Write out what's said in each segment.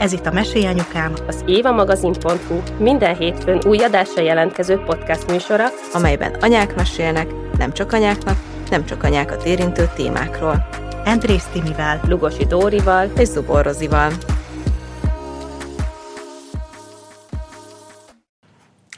Ez itt a Mesély Anyukám, az évamagazin.hu minden hétfőn új adásra jelentkező podcast műsora, amelyben anyák mesélnek, nem csak anyáknak, nem csak anyákat érintő témákról. Andrész Timivel, Lugosi Dórival és Zubor Rozival.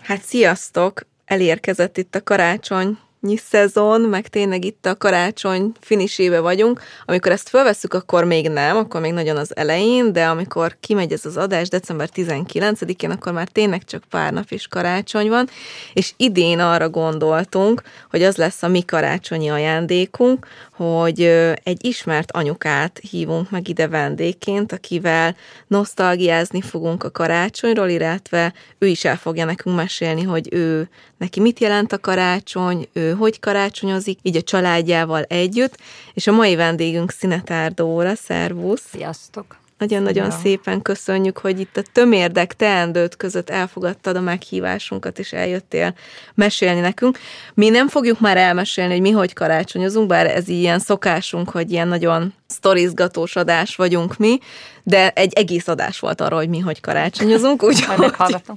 Hát sziasztok! Elérkezett itt a karácsony szezon, meg tényleg itt a karácsony finisébe vagyunk. Amikor ezt felveszük, akkor még nem, akkor még nagyon az elején, de amikor kimegy ez az adás december 19-én, akkor már tényleg csak pár nap is karácsony van, és idén arra gondoltunk, hogy az lesz a mi karácsonyi ajándékunk, hogy egy ismert anyukát hívunk meg ide vendégként, akivel nosztalgiázni fogunk a karácsonyról, illetve ő is el fogja nekünk mesélni, hogy ő neki mit jelent a karácsony, ő hogy karácsonyozik, így a családjával együtt, és a mai vendégünk Szinetár Dóra, szervusz! Sziasztok! Nagyon-nagyon ja. szépen köszönjük, hogy itt a tömérdek teendőt között elfogadtad a meghívásunkat, és eljöttél mesélni nekünk. Mi nem fogjuk már elmesélni, hogy mi hogy karácsonyozunk, bár ez ilyen szokásunk, hogy ilyen nagyon sztorizgatós adás vagyunk mi, de egy egész adás volt arról, hogy mi hogy karácsonyozunk. Úgyhogy... Majd meghallgatom,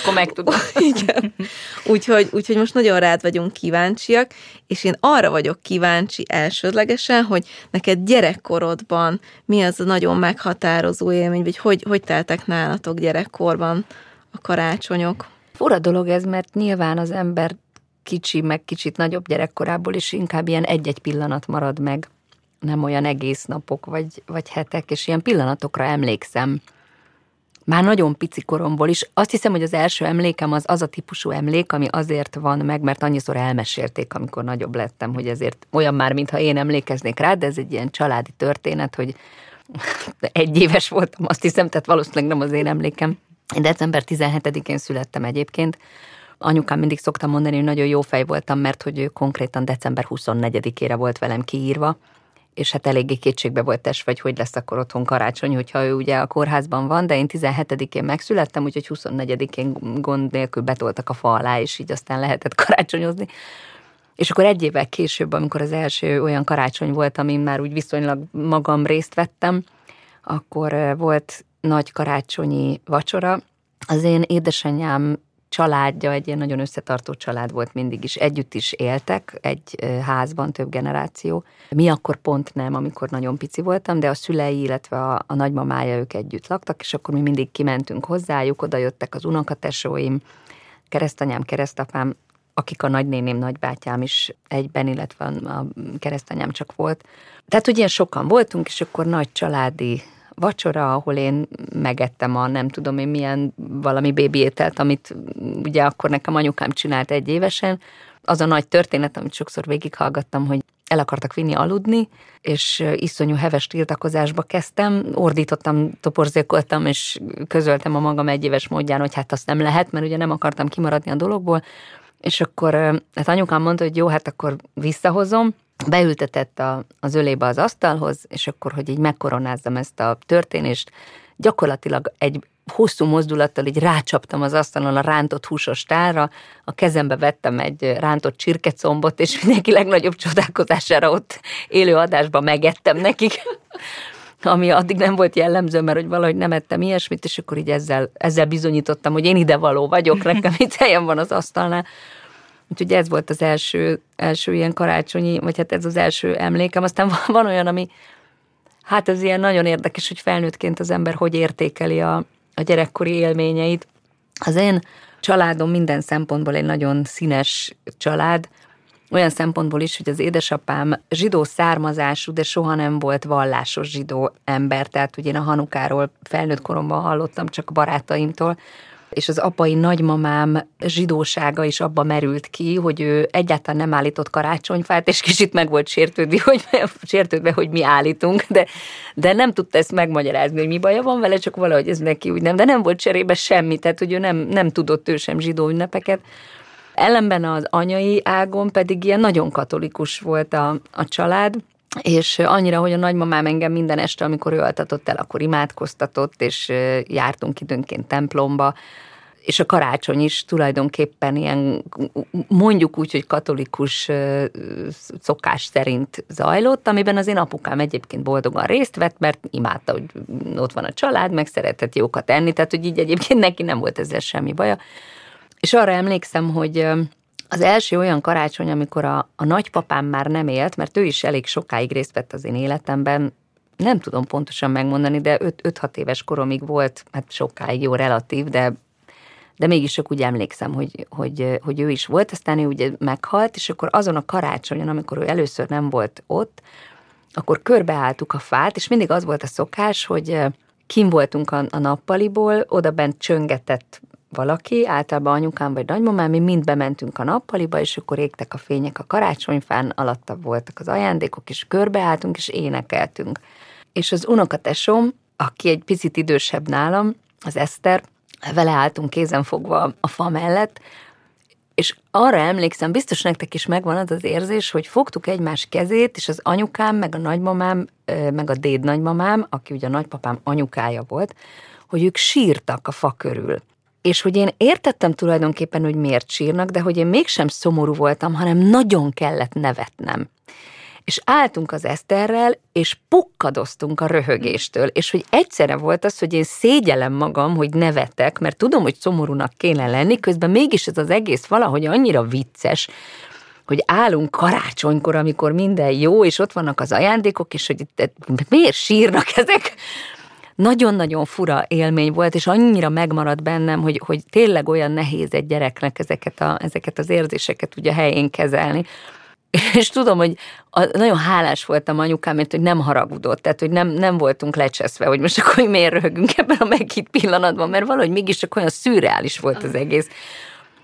akkor megtudom. Igen. Úgyhogy, úgyhogy most nagyon rád vagyunk kíváncsiak, és én arra vagyok kíváncsi elsődlegesen, hogy neked gyerekkorodban mi az a nagyon meghatározó élmény, vagy hogy, hogy teltek nálatok gyerekkorban a karácsonyok? Fura dolog ez, mert nyilván az ember kicsi, meg kicsit nagyobb gyerekkorából is inkább ilyen egy-egy pillanat marad meg nem olyan egész napok vagy, vagy hetek, és ilyen pillanatokra emlékszem. Már nagyon pici koromból is. Azt hiszem, hogy az első emlékem az az a típusú emlék, ami azért van meg, mert annyiszor elmesélték, amikor nagyobb lettem, hogy ezért olyan már, mintha én emlékeznék rá, de ez egy ilyen családi történet, hogy egy éves voltam, azt hiszem, tehát valószínűleg nem az én emlékem. December 17-én születtem egyébként, Anyukám mindig szoktam mondani, hogy nagyon jó fej voltam, mert hogy ő konkrétan december 24-ére volt velem kiírva, és hát eléggé kétségbe volt es, vagy hogy lesz akkor otthon karácsony, hogyha ő ugye a kórházban van, de én 17-én megszülettem, úgyhogy 24-én gond nélkül betoltak a fa alá, és így aztán lehetett karácsonyozni. És akkor egy évvel később, amikor az első olyan karácsony volt, amin már úgy viszonylag magam részt vettem, akkor volt nagy karácsonyi vacsora. Az én édesanyám családja egy ilyen nagyon összetartó család volt mindig is. Együtt is éltek egy házban, több generáció. Mi akkor pont nem, amikor nagyon pici voltam, de a szülei, illetve a, a nagymamája ők együtt laktak, és akkor mi mindig kimentünk hozzájuk, oda jöttek az unokatesóim, keresztanyám, keresztapám, akik a nagynéném, nagybátyám is egyben, illetve a keresztanyám csak volt. Tehát, hogy ilyen sokan voltunk, és akkor nagy családi vacsora, ahol én megettem a nem tudom én milyen valami bébi ételt, amit ugye akkor nekem anyukám csinált egy évesen. Az a nagy történet, amit sokszor végighallgattam, hogy el akartak vinni aludni, és iszonyú heves tiltakozásba kezdtem, ordítottam, toporzékoltam, és közöltem a magam egyéves módján, hogy hát azt nem lehet, mert ugye nem akartam kimaradni a dologból, és akkor hát anyukám mondta, hogy jó, hát akkor visszahozom, beültetett a, az ölébe az asztalhoz, és akkor, hogy így megkoronázzam ezt a történést, gyakorlatilag egy hosszú mozdulattal így rácsaptam az asztalon a rántott húsos tálra, a kezembe vettem egy rántott csirkecombot, és mindenki legnagyobb csodálkozására ott élő adásban megettem nekik, ami addig nem volt jellemző, mert hogy valahogy nem ettem ilyesmit, és akkor így ezzel, ezzel bizonyítottam, hogy én ide való vagyok, nekem itt helyem van az asztalnál. Úgyhogy ez volt az első, első ilyen karácsonyi, vagy hát ez az első emlékem. Aztán van, olyan, ami, hát ez ilyen nagyon érdekes, hogy felnőttként az ember hogy értékeli a, a gyerekkori élményeit. Az én családom minden szempontból egy nagyon színes család, olyan szempontból is, hogy az édesapám zsidó származású, de soha nem volt vallásos zsidó ember, tehát ugye én a Hanukáról felnőtt koromban hallottam csak barátaimtól, és az apai nagymamám zsidósága is abba merült ki, hogy ő egyáltalán nem állított karácsonyfát, és kicsit meg volt sértődve, hogy, sértődve, hogy mi állítunk, de, de nem tudta ezt megmagyarázni, hogy mi baja van vele, csak valahogy ez neki úgy nem, de nem volt cserébe semmi, tehát hogy ő nem, nem tudott ő sem zsidó ünnepeket. Ellenben az anyai ágon pedig ilyen nagyon katolikus volt a, a család, és annyira, hogy a nagymamám engem minden este, amikor ő altatott el, akkor imádkoztatott, és jártunk időnként templomba, és a karácsony is tulajdonképpen ilyen, mondjuk úgy, hogy katolikus szokás szerint zajlott, amiben az én apukám egyébként boldogan részt vett, mert imádta, hogy ott van a család, meg szeretett jókat enni, tehát hogy így egyébként neki nem volt ezzel semmi baja. És arra emlékszem, hogy az első olyan karácsony, amikor a, a nagypapám már nem élt, mert ő is elég sokáig részt vett az én életemben, nem tudom pontosan megmondani, de 5-6 éves koromig volt, hát sokáig jó relatív, de de mégis csak úgy emlékszem, hogy, hogy, hogy ő is volt, aztán ő ugye meghalt, és akkor azon a karácsonyon, amikor ő először nem volt ott, akkor körbeálltuk a fát, és mindig az volt a szokás, hogy kim voltunk a, a nappaliból, oda bent csöngetett valaki, általában anyukám vagy nagymamám, mi mind bementünk a nappaliba, és akkor égtek a fények a karácsonyfán, alatta voltak az ajándékok, és körbeálltunk, és énekeltünk. És az unokatesom, aki egy picit idősebb nálam, az Eszter, vele álltunk kézen fogva a fa mellett, és arra emlékszem, biztos nektek is megvan az az érzés, hogy fogtuk egymás kezét, és az anyukám, meg a nagymamám, meg a déd nagymamám, aki ugye a nagypapám anyukája volt, hogy ők sírtak a fa körül és hogy én értettem tulajdonképpen, hogy miért sírnak, de hogy én mégsem szomorú voltam, hanem nagyon kellett nevetnem. És álltunk az Eszterrel, és pukkadoztunk a röhögéstől, és hogy egyszerre volt az, hogy én szégyelem magam, hogy nevetek, mert tudom, hogy szomorúnak kéne lenni, közben mégis ez az egész valahogy annyira vicces, hogy állunk karácsonykor, amikor minden jó, és ott vannak az ajándékok, és hogy miért sírnak ezek, nagyon-nagyon fura élmény volt, és annyira megmaradt bennem, hogy, hogy tényleg olyan nehéz egy gyereknek ezeket, a, ezeket az érzéseket ugye helyén kezelni. És tudom, hogy a, nagyon hálás voltam anyukámért, hogy nem haragudott, tehát hogy nem, nem voltunk lecseszve, hogy most akkor miért röhögünk ebben a meghitt pillanatban, mert valahogy mégis csak olyan szürreális volt az egész.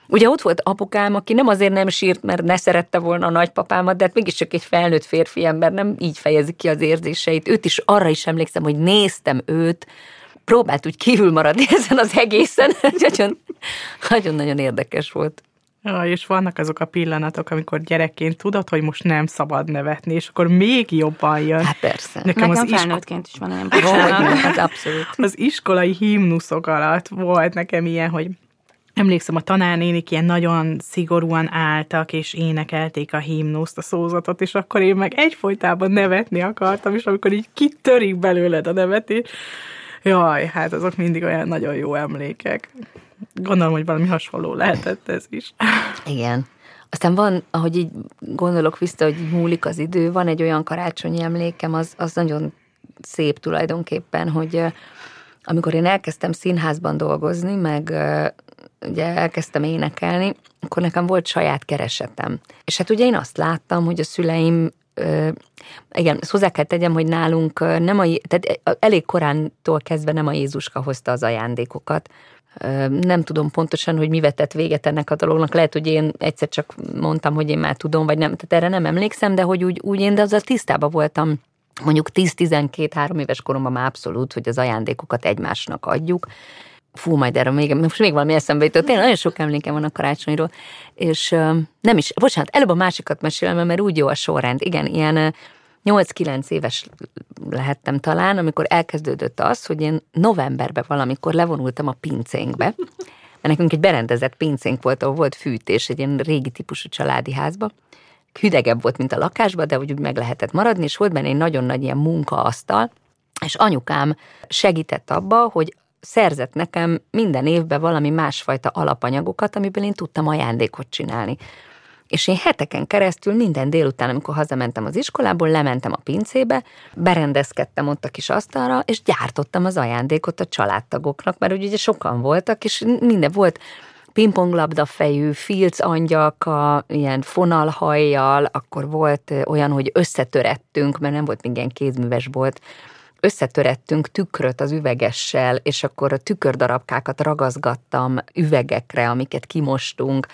Ugye ott volt apukám, aki nem azért nem sírt, mert ne szerette volna a nagypapámat, de hát mégiscsak egy felnőtt férfi ember nem így fejezi ki az érzéseit. Őt is arra is emlékszem, hogy néztem őt, próbált úgy kívül maradni ezen az egészen. Nagyon-nagyon érdekes volt. Ja, és vannak azok a pillanatok, amikor gyerekként tudod, hogy most nem szabad nevetni, és akkor még jobban jön. Hát persze. Nekem, Nekem az felnőttként is van olyan bocsánat. Hát abszolút. Az iskolai himnuszok alatt volt nekem ilyen, hogy Emlékszem, a tanárnénik ilyen nagyon szigorúan álltak, és énekelték a himnuszt, a szózatot, és akkor én meg egyfolytában nevetni akartam, és amikor így kitörik belőled a nevetés, jaj, hát azok mindig olyan nagyon jó emlékek. Gondolom, hogy valami hasonló lehetett ez is. Igen. Aztán van, ahogy így gondolok vissza, hogy múlik az idő, van egy olyan karácsonyi emlékem, az, az nagyon szép tulajdonképpen, hogy amikor én elkezdtem színházban dolgozni, meg ugye elkezdtem énekelni, akkor nekem volt saját keresetem. És hát ugye én azt láttam, hogy a szüleim igen, ezt hozzá kell tegyem, hogy nálunk nem a, tehát elég korántól kezdve nem a Jézuska hozta az ajándékokat. Nem tudom pontosan, hogy mi vetett véget ennek a dolognak. Lehet, hogy én egyszer csak mondtam, hogy én már tudom, vagy nem. Tehát erre nem emlékszem, de hogy úgy, úgy én de azzal tisztában voltam, mondjuk 10-12-3 éves koromban már abszolút, hogy az ajándékokat egymásnak adjuk fú, majd erre még, most még valami eszembe jutott. Tényleg nagyon sok emlékem van a karácsonyról, és nem is, bocsánat, előbb a másikat mesélem, mert úgy jó a sorrend. Igen, ilyen 8-9 éves lehettem talán, amikor elkezdődött az, hogy én novemberben valamikor levonultam a pincénkbe, mert nekünk egy berendezett pincénk volt, ahol volt fűtés, egy ilyen régi típusú családi házba. Hüdegebb volt, mint a lakásban, de úgy meg lehetett maradni, és volt benne egy nagyon nagy ilyen munkaasztal, és anyukám segített abba, hogy szerzett nekem minden évben valami másfajta alapanyagokat, amiből én tudtam ajándékot csinálni. És én heteken keresztül minden délután, amikor hazamentem az iskolából, lementem a pincébe, berendezkedtem ott a kis asztalra, és gyártottam az ajándékot a családtagoknak, mert ugye sokan voltak, és minden volt pingponglabda fejű, filc angyalka, ilyen fonalhajjal, akkor volt olyan, hogy összetörettünk, mert nem volt még ilyen kézműves volt, összetörettünk tükröt az üvegessel, és akkor a tükördarabkákat ragazgattam üvegekre, amiket kimostunk.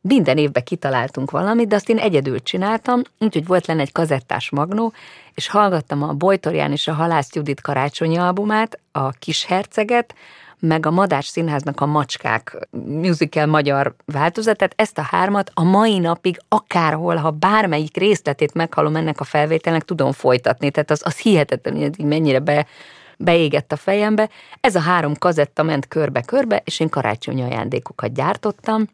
Minden évben kitaláltunk valamit, de azt én egyedül csináltam, úgyhogy volt lenne egy kazettás magnó, és hallgattam a Bojtorján és a Halász Judit karácsonyi albumát, a Kis Herceget, meg a Madás Színháznak a Macskák musical magyar változatát, ezt a hármat a mai napig akárhol, ha bármelyik részletét meghallom ennek a felvételnek, tudom folytatni. Tehát az, az hihetetlen, hogy mennyire be, beégett a fejembe. Ez a három kazetta ment körbe-körbe, és én karácsonyi ajándékokat gyártottam,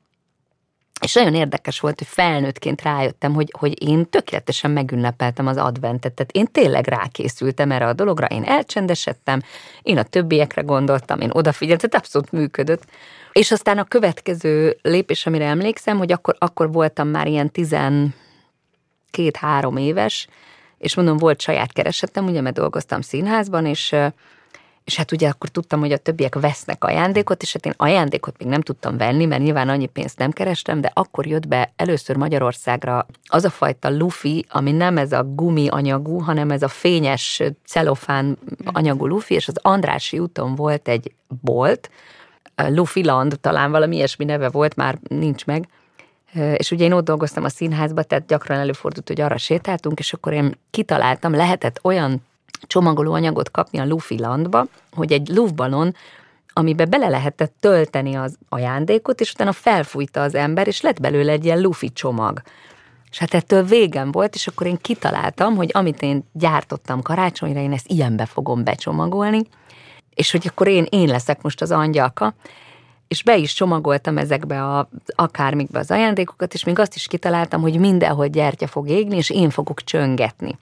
és nagyon érdekes volt, hogy felnőttként rájöttem, hogy, hogy én tökéletesen megünnepeltem az adventet, tehát én tényleg rákészültem erre a dologra, én elcsendesedtem, én a többiekre gondoltam, én odafigyeltem, tehát abszolút működött. És aztán a következő lépés, amire emlékszem, hogy akkor, akkor voltam már ilyen 12-3 éves, és mondom, volt saját keresetem, ugye, mert dolgoztam színházban, és és hát ugye akkor tudtam, hogy a többiek vesznek ajándékot, és hát én ajándékot még nem tudtam venni, mert nyilván annyi pénzt nem kerestem, de akkor jött be először Magyarországra az a fajta lufi, ami nem ez a gumi anyagú, hanem ez a fényes celofán anyagú lufi, és az Andrási úton volt egy bolt, Luffy Land, talán valami ilyesmi neve volt, már nincs meg, és ugye én ott dolgoztam a színházba, tehát gyakran előfordult, hogy arra sétáltunk, és akkor én kitaláltam, lehetett olyan csomagoló anyagot kapni a Luffy Landba, hogy egy luftballon, amiben bele lehetett tölteni az ajándékot, és utána felfújta az ember, és lett belőle egy ilyen Luffy csomag. És hát ettől végem volt, és akkor én kitaláltam, hogy amit én gyártottam karácsonyra, én ezt ilyenbe fogom becsomagolni, és hogy akkor én, én leszek most az angyalka, és be is csomagoltam ezekbe a, akármikbe az ajándékokat, és még azt is kitaláltam, hogy mindenhol gyertya fog égni, és én fogok csöngetni.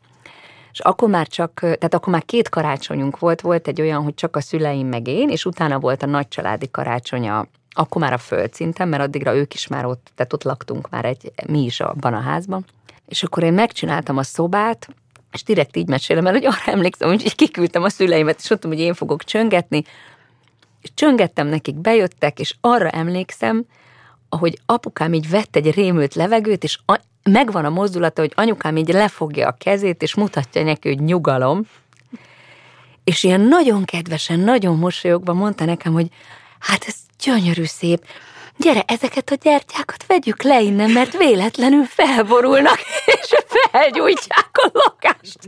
És akkor már csak, tehát akkor már két karácsonyunk volt, volt egy olyan, hogy csak a szüleim meg én, és utána volt a nagy családi karácsonya, akkor már a földszinten, mert addigra ők is már ott, tehát ott laktunk már egy, mi is abban a házban. És akkor én megcsináltam a szobát, és direkt így mesélem el, hogy arra emlékszem, hogy kiküldtem a szüleimet, és mondtam, hogy én fogok csöngetni, és csöngettem nekik, bejöttek, és arra emlékszem, ahogy apukám így vett egy rémült levegőt, és megvan a mozdulata, hogy anyukám így lefogja a kezét, és mutatja neki, hogy nyugalom, és ilyen nagyon kedvesen, nagyon mosolyogva mondta nekem, hogy hát ez gyönyörű szép, gyere, ezeket a gyertyákat vegyük le innen, mert véletlenül felborulnak, és felgyújtják a lakást.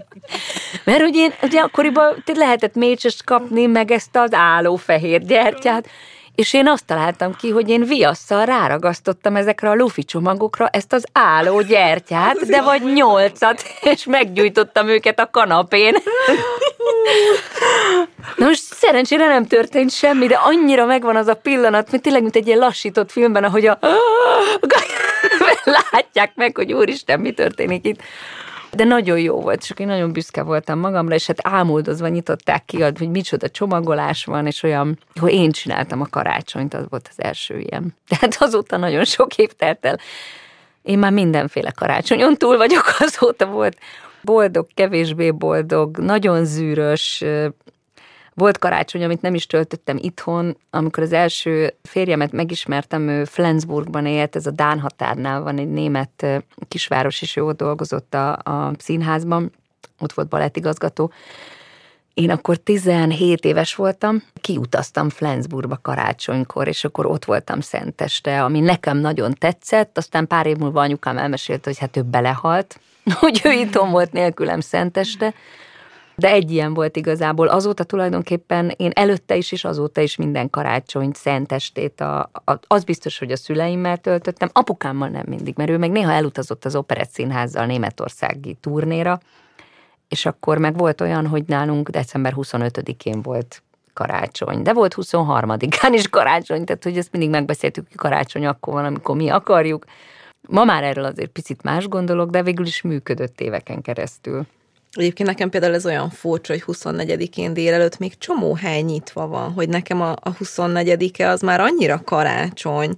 Mert ugye, ugye akkoriban lehetett mécsest kapni, meg ezt az állófehér gyertyát, és én azt találtam ki, hogy én viasszal ráragasztottam ezekre a lufi csomagokra ezt az álló gyertyát, de vagy nyolcat, és meggyújtottam őket a kanapén. Na most szerencsére nem történt semmi, de annyira megvan az a pillanat, mint tényleg, mint egy ilyen lassított filmben, ahogy a látják meg, hogy úristen, mi történik itt. De nagyon jó volt, és én nagyon büszke voltam magamra, és hát ámuldozva nyitották ki, hogy micsoda csomagolás van, és olyan, hogy én csináltam a karácsonyt, az volt az első ilyen. Tehát azóta nagyon sok év telt el. Én már mindenféle karácsonyon túl vagyok, azóta volt boldog, kevésbé boldog, nagyon zűrös, volt karácsony, amit nem is töltöttem itthon, amikor az első férjemet megismertem, ő Flensburgban élt, ez a Dán határnál van egy német kisváros, és ő ott dolgozott a, a színházban, ott volt balettigazgató. Én akkor 17 éves voltam, kiutaztam Flensburgba karácsonykor, és akkor ott voltam szenteste, ami nekem nagyon tetszett, aztán pár év múlva anyukám elmesélte, hogy hát ő belehalt, hogy ő itthon volt nélkülem szenteste, de egy ilyen volt igazából. Azóta tulajdonképpen én előtte is, és azóta is minden karácsony szentestét, a, a, az biztos, hogy a szüleimmel töltöttem, apukámmal nem mindig, mert ő meg néha elutazott az Operett Színházzal németországi turnéra, és akkor meg volt olyan, hogy nálunk december 25-én volt karácsony, de volt 23-án is karácsony, tehát hogy ezt mindig megbeszéltük, hogy karácsony akkor van, amikor mi akarjuk. Ma már erről azért picit más gondolok, de végül is működött éveken keresztül. Egyébként nekem például ez olyan furcsa, hogy 24-én délelőtt még csomó hely nyitva van, hogy nekem a, a 24-e az már annyira karácsony,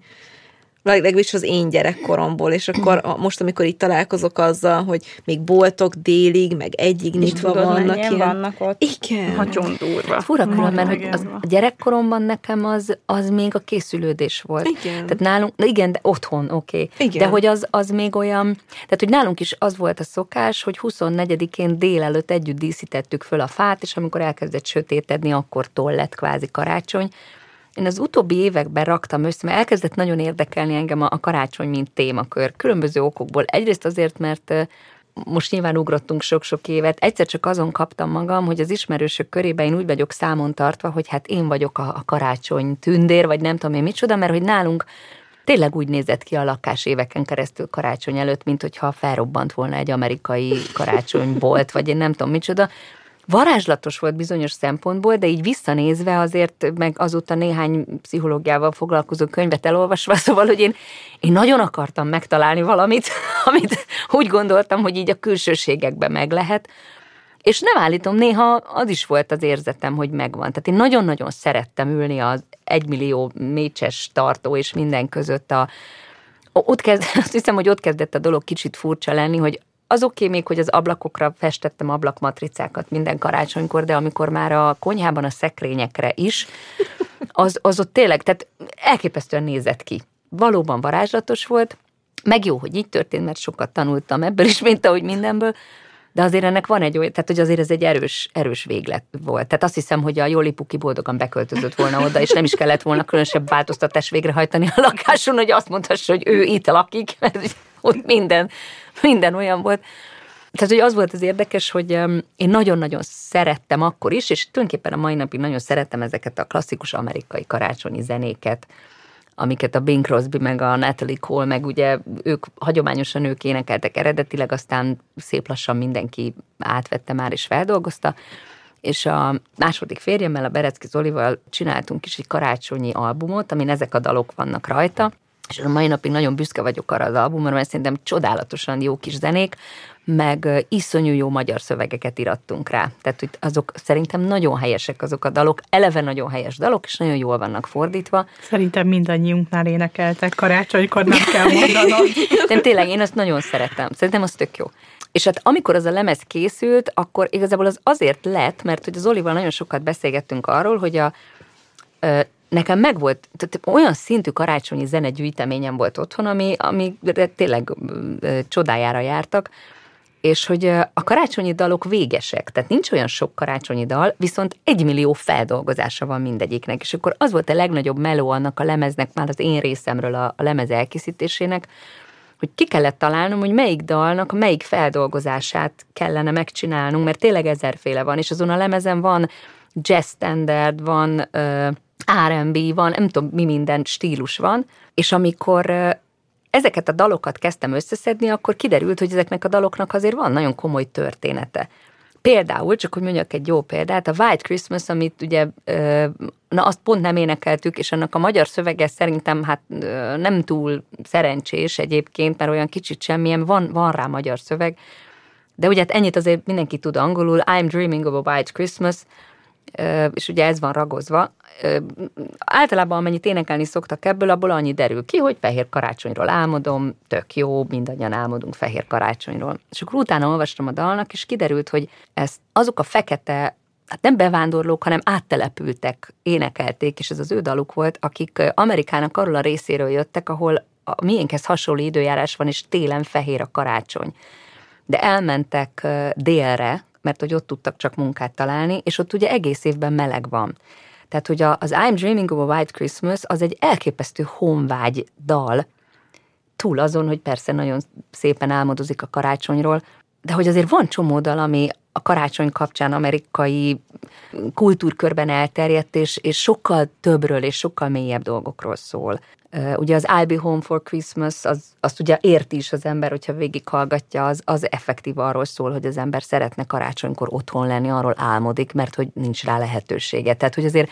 legalábbis az én gyerekkoromból, és akkor a, most, amikor itt találkozok azzal, hogy még boltok délig, meg egyig nyitva tudod, vannak ilyen. vannak ott. Igen. Nagyon durva. Fura különben, Nagyon hogy az a gyerekkoromban nekem az, az még a készülődés volt. Igen. Tehát nálunk, na igen, de otthon, oké. Okay. Igen. De hogy az, az még olyan, tehát hogy nálunk is az volt a szokás, hogy 24-én délelőtt együtt díszítettük föl a fát, és amikor elkezdett sötétedni, akkor toll lett kvázi karácsony. Én az utóbbi években raktam össze, mert elkezdett nagyon érdekelni engem a, karácsony, mint témakör. Különböző okokból. Egyrészt azért, mert most nyilván ugrottunk sok-sok évet, egyszer csak azon kaptam magam, hogy az ismerősök körében én úgy vagyok számon tartva, hogy hát én vagyok a, a karácsony tündér, vagy nem tudom én micsoda, mert hogy nálunk tényleg úgy nézett ki a lakás éveken keresztül karácsony előtt, mint hogyha felrobbant volna egy amerikai karácsonybolt, vagy én nem tudom micsoda. Varázslatos volt bizonyos szempontból, de így visszanézve azért, meg azóta néhány pszichológiával foglalkozó könyvet elolvasva, szóval, hogy én, én nagyon akartam megtalálni valamit, amit úgy gondoltam, hogy így a külsőségekben meg lehet, és nem állítom, néha az is volt az érzetem, hogy megvan. Tehát én nagyon-nagyon szerettem ülni az egymillió mécses tartó és minden között a, ott kezd, azt hiszem, hogy ott kezdett a dolog kicsit furcsa lenni, hogy az oké okay még, hogy az ablakokra festettem ablakmatricákat minden karácsonykor, de amikor már a konyhában a szekrényekre is, az, az ott tényleg, tehát elképesztően nézett ki. Valóban varázslatos volt, meg jó, hogy így történt, mert sokat tanultam ebből is, mint ahogy mindenből, de azért ennek van egy olyan, tehát hogy azért ez egy erős, erős véglet volt. Tehát azt hiszem, hogy a Joli Puki boldogan beköltözött volna oda, és nem is kellett volna különösebb változtatás végrehajtani a lakáson, hogy azt mondhassa, hogy ő itt lakik, ott minden, minden olyan volt. Tehát, hogy az volt az érdekes, hogy én nagyon-nagyon szerettem akkor is, és tulajdonképpen a mai napig nagyon szerettem ezeket a klasszikus amerikai karácsonyi zenéket, amiket a Bing Crosby, meg a Natalie Cole, meg ugye ők hagyományosan ők énekeltek eredetileg, aztán szép lassan mindenki átvette már és feldolgozta, és a második férjemmel, a Berecki Zolival csináltunk is egy karácsonyi albumot, amin ezek a dalok vannak rajta, és a mai napig nagyon büszke vagyok arra az albumra, mert szerintem csodálatosan jó kis zenék, meg iszonyú jó magyar szövegeket irattunk rá. Tehát hogy azok szerintem nagyon helyesek azok a dalok, eleve nagyon helyes dalok, és nagyon jól vannak fordítva. Szerintem mindannyiunknál énekeltek karácsonykor, nem kell mondanom. De tényleg én azt nagyon szeretem. Szerintem az tök jó. És hát amikor az a lemez készült, akkor igazából az azért lett, mert hogy az Olival nagyon sokat beszélgettünk arról, hogy a, nekem megvolt, tehát olyan szintű karácsonyi zenegyűjteményem volt otthon, ami, ami tényleg csodájára jártak, és hogy a karácsonyi dalok végesek, tehát nincs olyan sok karácsonyi dal, viszont egy millió feldolgozása van mindegyiknek, és akkor az volt a legnagyobb meló annak a lemeznek, már az én részemről a, a lemez elkészítésének, hogy ki kellett találnom, hogy melyik dalnak melyik feldolgozását kellene megcsinálnunk, mert tényleg ezerféle van, és azon a lemezen van jazz standard, van ö, R&B, van, nem tudom, mi minden stílus van, és amikor ezeket a dalokat kezdtem összeszedni, akkor kiderült, hogy ezeknek a daloknak azért van nagyon komoly története. Például, csak hogy mondjak egy jó példát, a White Christmas, amit ugye, na azt pont nem énekeltük, és annak a magyar szövege szerintem hát nem túl szerencsés egyébként, mert olyan kicsit semmilyen, van, van rá magyar szöveg, de ugye hát ennyit azért mindenki tud angolul, I'm dreaming of a white Christmas, és ugye ez van ragozva. Általában amennyit énekelni szoktak ebből, abból annyi derül ki, hogy fehér karácsonyról álmodom, tök jó, mindannyian álmodunk fehér karácsonyról. És akkor utána olvastam a dalnak, és kiderült, hogy ezt azok a fekete hát nem bevándorlók, hanem áttelepültek, énekelték, és ez az ő daluk volt, akik Amerikának arról a részéről jöttek, ahol a miénkhez hasonló időjárás van, és télen fehér a karácsony. De elmentek délre, mert hogy ott tudtak csak munkát találni, és ott ugye egész évben meleg van. Tehát, hogy az I'm Dreaming of a White Christmas az egy elképesztő honvágy dal, túl azon, hogy persze nagyon szépen álmodozik a karácsonyról, de hogy azért van csomó dal, ami a karácsony kapcsán amerikai kultúrkörben elterjedt, és, és sokkal többről és sokkal mélyebb dolgokról szól. Ugye az I'll be home for Christmas, az, azt ugye érti is az ember, hogyha végighallgatja, az, az effektív arról szól, hogy az ember szeretne karácsonykor otthon lenni, arról álmodik, mert hogy nincs rá lehetősége. Tehát, hogy azért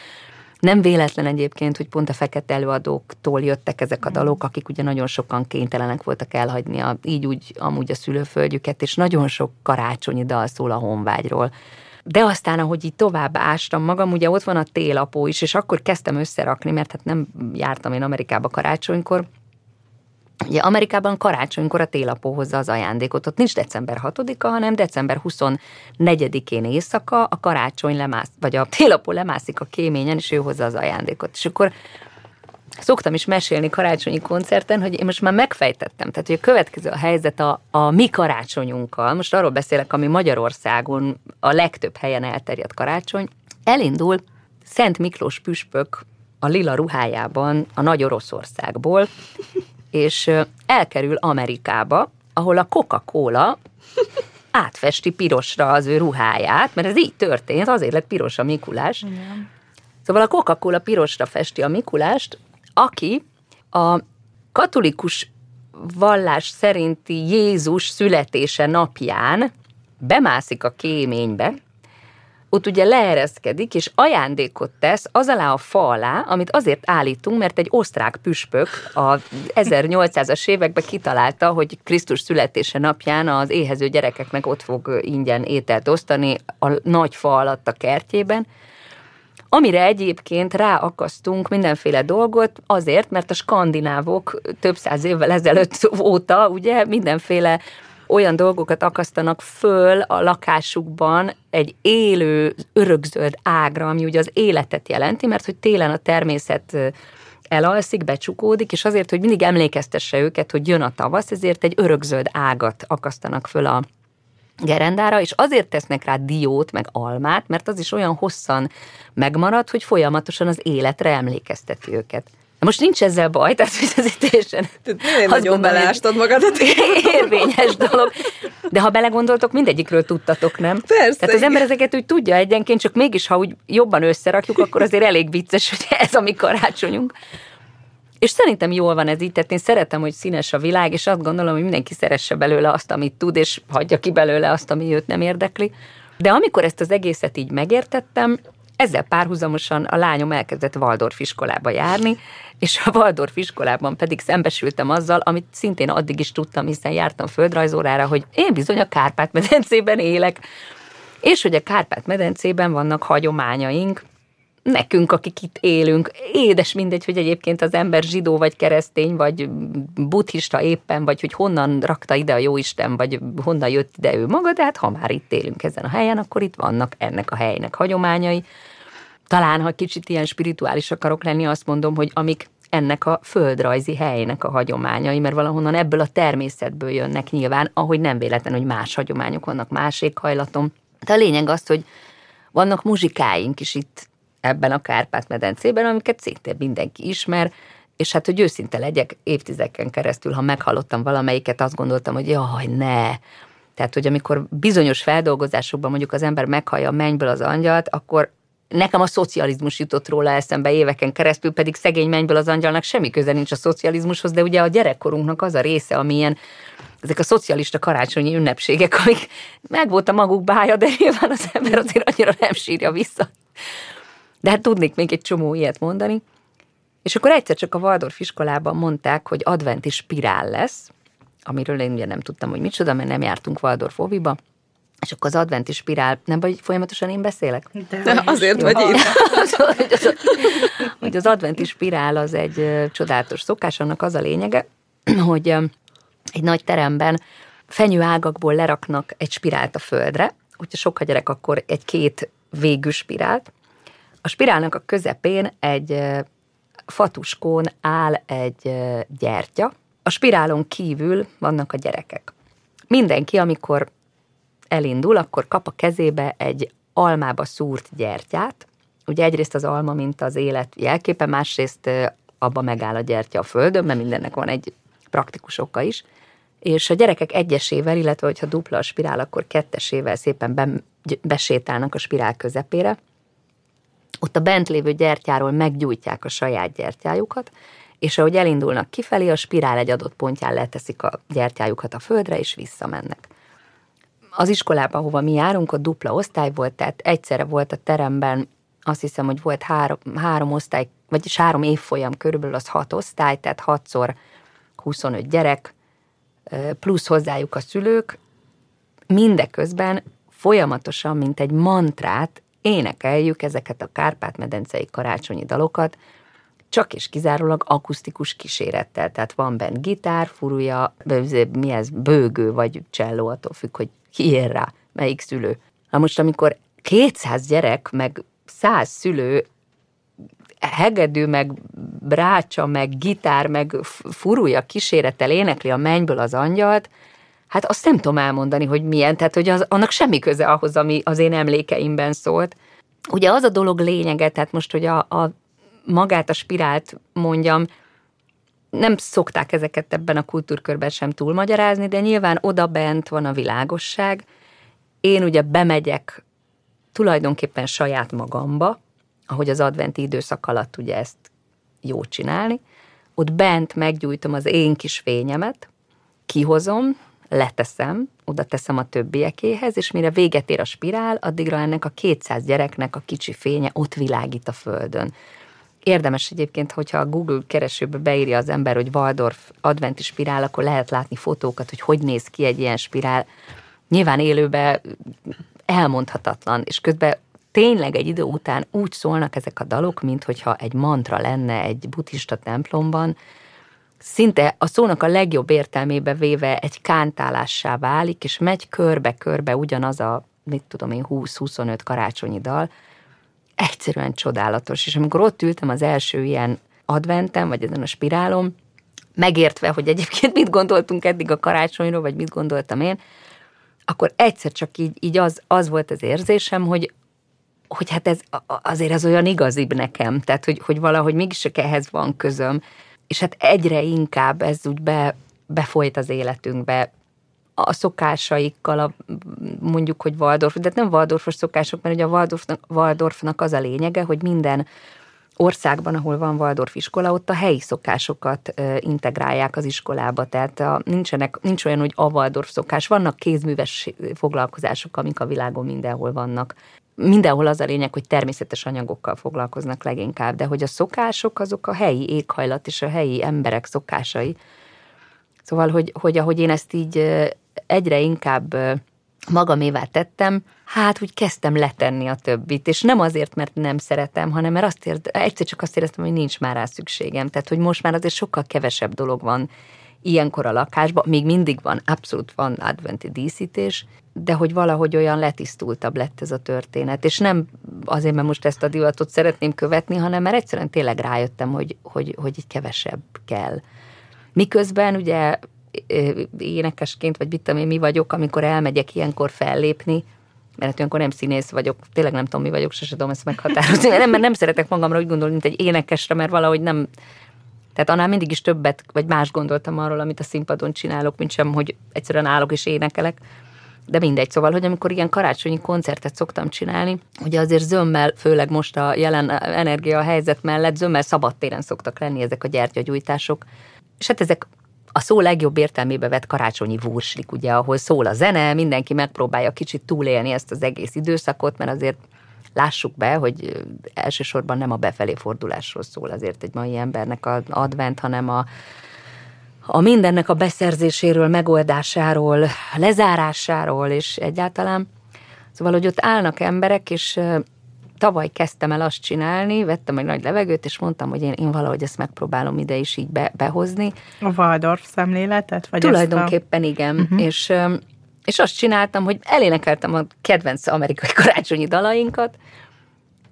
nem véletlen egyébként, hogy pont a fekete előadóktól jöttek ezek a dalok, akik ugye nagyon sokan kénytelenek voltak elhagyni a, így úgy amúgy a szülőföldjüket, és nagyon sok karácsonyi dal szól a honvágyról. De aztán, ahogy így tovább ástam magam, ugye ott van a télapó is, és akkor kezdtem összerakni, mert hát nem jártam én Amerikába karácsonykor, Ugye Amerikában karácsonykor a télapó hozza az ajándékot. Ott nincs december 6-a, hanem december 24-én éjszaka a karácsony lemász, vagy a télapó lemászik a kéményen, és ő hozza az ajándékot. És akkor szoktam is mesélni karácsonyi koncerten, hogy én most már megfejtettem, tehát hogy a következő a helyzet a, a mi karácsonyunkkal, most arról beszélek, ami Magyarországon a legtöbb helyen elterjedt karácsony, elindul Szent Miklós püspök a lila ruhájában a Nagy Oroszországból, és elkerül Amerikába, ahol a Coca-Cola átfesti pirosra az ő ruháját, mert ez így történt, azért lett piros a Mikulás. Igen. Szóval a Coca-Cola pirosra festi a Mikulást, aki a katolikus vallás szerinti Jézus születése napján bemászik a kéménybe, ott ugye leereszkedik, és ajándékot tesz az alá a fa alá, amit azért állítunk, mert egy osztrák püspök a 1800-as években kitalálta, hogy Krisztus születése napján az éhező gyerekeknek ott fog ingyen ételt osztani a nagy fa alatt a kertjében, amire egyébként ráakasztunk mindenféle dolgot, azért, mert a skandinávok több száz évvel ezelőtt óta ugye mindenféle olyan dolgokat akasztanak föl a lakásukban egy élő, örökzöld ágra, ami ugye az életet jelenti, mert hogy télen a természet elalszik, becsukódik, és azért, hogy mindig emlékeztesse őket, hogy jön a tavasz, ezért egy örökzöld ágat akasztanak föl a gerendára, és azért tesznek rá diót, meg almát, mert az is olyan hosszan megmarad, hogy folyamatosan az életre emlékezteti őket. Most nincs ezzel baj, tehát hogy ez teljesen... Minél nagyon beleástad magadat. Érvényes dolog. De ha belegondoltok, mindegyikről tudtatok, nem? Persze. Tehát az ember ezeket úgy tudja egyenként, csak mégis, ha úgy jobban összerakjuk, akkor azért elég vicces, hogy ez a mi karácsonyunk. És szerintem jól van ez így, tehát én szeretem, hogy színes a világ, és azt gondolom, hogy mindenki szeresse belőle azt, amit tud, és hagyja ki belőle azt, ami őt nem érdekli. De amikor ezt az egészet így megértettem, ezzel párhuzamosan a lányom elkezdett Waldorf iskolába járni, és a Waldorf iskolában pedig szembesültem azzal, amit szintén addig is tudtam, hiszen jártam földrajzórára, hogy én bizony a Kárpát-medencében élek, és hogy a Kárpát-medencében vannak hagyományaink, nekünk, akik itt élünk, édes mindegy, hogy egyébként az ember zsidó, vagy keresztény, vagy buddhista éppen, vagy hogy honnan rakta ide a jóisten, vagy honnan jött ide ő maga, de hát ha már itt élünk ezen a helyen, akkor itt vannak ennek a helynek hagyományai. Talán, ha kicsit ilyen spirituális akarok lenni, azt mondom, hogy amik ennek a földrajzi helynek a hagyományai, mert valahonnan ebből a természetből jönnek nyilván, ahogy nem véletlen, hogy más hagyományok vannak, más éghajlatom. De a lényeg az, hogy vannak muzsikáink is itt ebben a Kárpát-medencében, amiket szintén mindenki ismer, és hát, hogy őszinte legyek, évtizedeken keresztül, ha meghallottam valamelyiket, azt gondoltam, hogy jaj, ne. Tehát, hogy amikor bizonyos feldolgozásokban mondjuk az ember meghallja a mennyből az angyalt, akkor nekem a szocializmus jutott róla eszembe éveken keresztül, pedig szegény mennyből az angyalnak semmi köze nincs a szocializmushoz, de ugye a gyerekkorunknak az a része, amilyen ezek a szocialista karácsonyi ünnepségek, amik meg volt a maguk bája, de nyilván az ember azért annyira nem sírja vissza. De hát tudnék még egy csomó ilyet mondani. És akkor egyszer csak a Waldorf iskolában mondták, hogy adventi spirál lesz, amiről én ugye nem tudtam, hogy micsoda, mert nem jártunk Waldorf oviba, és akkor az adventi spirál, nem vagy folyamatosan én beszélek? De, De azért vagy itt. hogy, az, adventi spirál az egy csodálatos szokás, annak az a lényege, hogy egy nagy teremben fenyőágakból leraknak egy spirált a földre, hogyha sok a gyerek, akkor egy két végű spirált, a spirálnak a közepén egy fatuskón áll egy gyertya, a spirálon kívül vannak a gyerekek. Mindenki, amikor elindul, akkor kap a kezébe egy almába szúrt gyertyát. Ugye egyrészt az alma, mint az élet jelképe, másrészt abba megáll a gyertya a földön, mert mindennek van egy praktikus oka is. És a gyerekek egyesével, illetve hogyha dupla a spirál, akkor kettesével szépen be, besétálnak a spirál közepére, ott a bent lévő gyertyáról meggyújtják a saját gyertyájukat, és ahogy elindulnak kifelé, a spirál egy adott pontján leteszik a gyertyájukat a földre, és visszamennek. Az iskolában, ahova mi járunk, ott dupla osztály volt, tehát egyszerre volt a teremben, azt hiszem, hogy volt három, három osztály, vagyis három évfolyam körülbelül az hat osztály, tehát hatszor 25 gyerek, plusz hozzájuk a szülők, mindeközben folyamatosan, mint egy mantrát énekeljük ezeket a Kárpát-medencei karácsonyi dalokat, csak és kizárólag akusztikus kísérettel. Tehát van benne gitár, furúja, mi ez, bőgő vagy cselló, attól függ, hogy ki ér rá, melyik szülő. Na most, amikor 200 gyerek, meg 100 szülő hegedű, meg brácsa, meg gitár, meg furúja kísérettel énekli a mennyből az angyalt, hát azt nem tudom elmondani, hogy milyen, tehát hogy az, annak semmi köze ahhoz, ami az én emlékeimben szólt. Ugye az a dolog lényege, tehát most, hogy a, a magát a spirált mondjam, nem szokták ezeket ebben a kultúrkörben sem túlmagyarázni, de nyilván oda bent van a világosság. Én ugye bemegyek tulajdonképpen saját magamba, ahogy az adventi időszak alatt ugye ezt jó csinálni, ott bent meggyújtom az én kis fényemet, kihozom, leteszem, oda teszem a többiekéhez, és mire véget ér a spirál, addigra ennek a 200 gyereknek a kicsi fénye ott világít a földön. Érdemes egyébként, hogyha a Google keresőbe beírja az ember, hogy Waldorf adventi spirál, akkor lehet látni fotókat, hogy hogy néz ki egy ilyen spirál. Nyilván élőben elmondhatatlan, és közben tényleg egy idő után úgy szólnak ezek a dalok, mint hogyha egy mantra lenne egy buddhista templomban, szinte a szónak a legjobb értelmébe véve egy kántálássá válik, és megy körbe-körbe ugyanaz a, mit tudom én, 20-25 karácsonyi dal, egyszerűen csodálatos. És amikor ott ültem az első ilyen adventem, vagy ezen a spirálom, megértve, hogy egyébként mit gondoltunk eddig a karácsonyról, vagy mit gondoltam én, akkor egyszer csak így, így az, az volt az érzésem, hogy hogy hát ez azért ez olyan igazibb nekem, tehát hogy, hogy valahogy mégis csak ehhez van közöm, és hát egyre inkább ez úgy be, befolyt az életünkbe, a szokásaikkal, a, mondjuk, hogy Waldorf, de nem Waldorfos szokások, mert ugye a Waldorfnak, Waldorfnak az a lényege, hogy minden országban, ahol van Waldorf iskola, ott a helyi szokásokat integrálják az iskolába, tehát a, nincsenek, nincs olyan, hogy a Waldorf szokás, vannak kézműves foglalkozások, amik a világon mindenhol vannak. Mindenhol az a lényeg, hogy természetes anyagokkal foglalkoznak leginkább, de hogy a szokások azok a helyi éghajlat és a helyi emberek szokásai. Szóval, hogy, hogy ahogy én ezt így egyre inkább magamévá tettem, hát úgy kezdtem letenni a többit, és nem azért, mert nem szeretem, hanem mert azt ért, egyszer csak azt éreztem, hogy nincs már rá szükségem. Tehát, hogy most már azért sokkal kevesebb dolog van ilyenkor a lakásban, még mindig van, abszolút van adventi díszítés, de hogy valahogy olyan letisztultabb lett ez a történet. És nem azért, mert most ezt a divatot szeretném követni, hanem mert egyszerűen tényleg rájöttem, hogy, hogy, hogy így kevesebb kell. Miközben ugye énekesként, vagy mit tudom én, mi vagyok, amikor elmegyek ilyenkor fellépni, mert olyankor nem színész vagyok, tényleg nem tudom, mi vagyok, sose tudom ezt meghatározni, nem, mert nem szeretek magamra úgy gondolni, mint egy énekesre, mert valahogy nem, tehát annál mindig is többet, vagy más gondoltam arról, amit a színpadon csinálok, mint sem, hogy egyszerűen állok és énekelek. De mindegy, szóval, hogy amikor ilyen karácsonyi koncertet szoktam csinálni, ugye azért zömmel, főleg most a jelen energia helyzet mellett, zömmel szabadtéren szoktak lenni ezek a gyertyagyújtások. És hát ezek a szó legjobb értelmébe vett karácsonyi vúrslik, ugye, ahol szól a zene, mindenki megpróbálja kicsit túlélni ezt az egész időszakot, mert azért lássuk be, hogy elsősorban nem a befelé fordulásról szól azért egy mai embernek az advent, hanem a, a mindennek a beszerzéséről, megoldásáról, lezárásáról, és egyáltalán. Szóval, hogy ott állnak emberek, és tavaly kezdtem el azt csinálni, vettem egy nagy levegőt, és mondtam, hogy én, én valahogy ezt megpróbálom ide is így be, behozni. A Waldorf szemléletet? Vagy Tulajdonképpen a... igen, uh-huh. és, és azt csináltam, hogy elénekeltem a kedvenc amerikai karácsonyi dalainkat,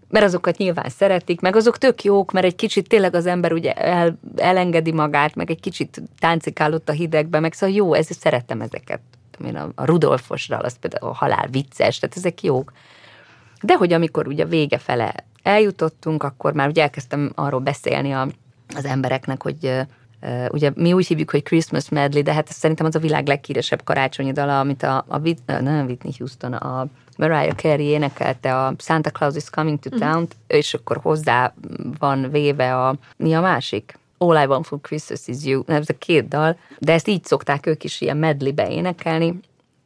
mert azokat nyilván szeretik, meg azok tök jók, mert egy kicsit tényleg az ember ugye el, elengedi magát, meg egy kicsit táncikálott a hidegbe, meg szóval jó, ez, szerettem ezeket. Én a, a Rudolfos dal, az például a halál vicces, tehát ezek jók. De hogy amikor ugye vége fele eljutottunk, akkor már ugye elkezdtem arról beszélni a, az embereknek, hogy ugye mi úgy hívjuk, hogy Christmas medley, de hát szerintem az a világ leghíresebb karácsonyi dala, amit a, a nem Whitney Houston, a Mariah Carey énekelte a Santa Claus is Coming to mhm. Town, mm. és akkor hozzá van véve a, mi a másik? All I Want for Christmas is You, ez a két dal, de ezt így szokták ők is ilyen medleybe énekelni,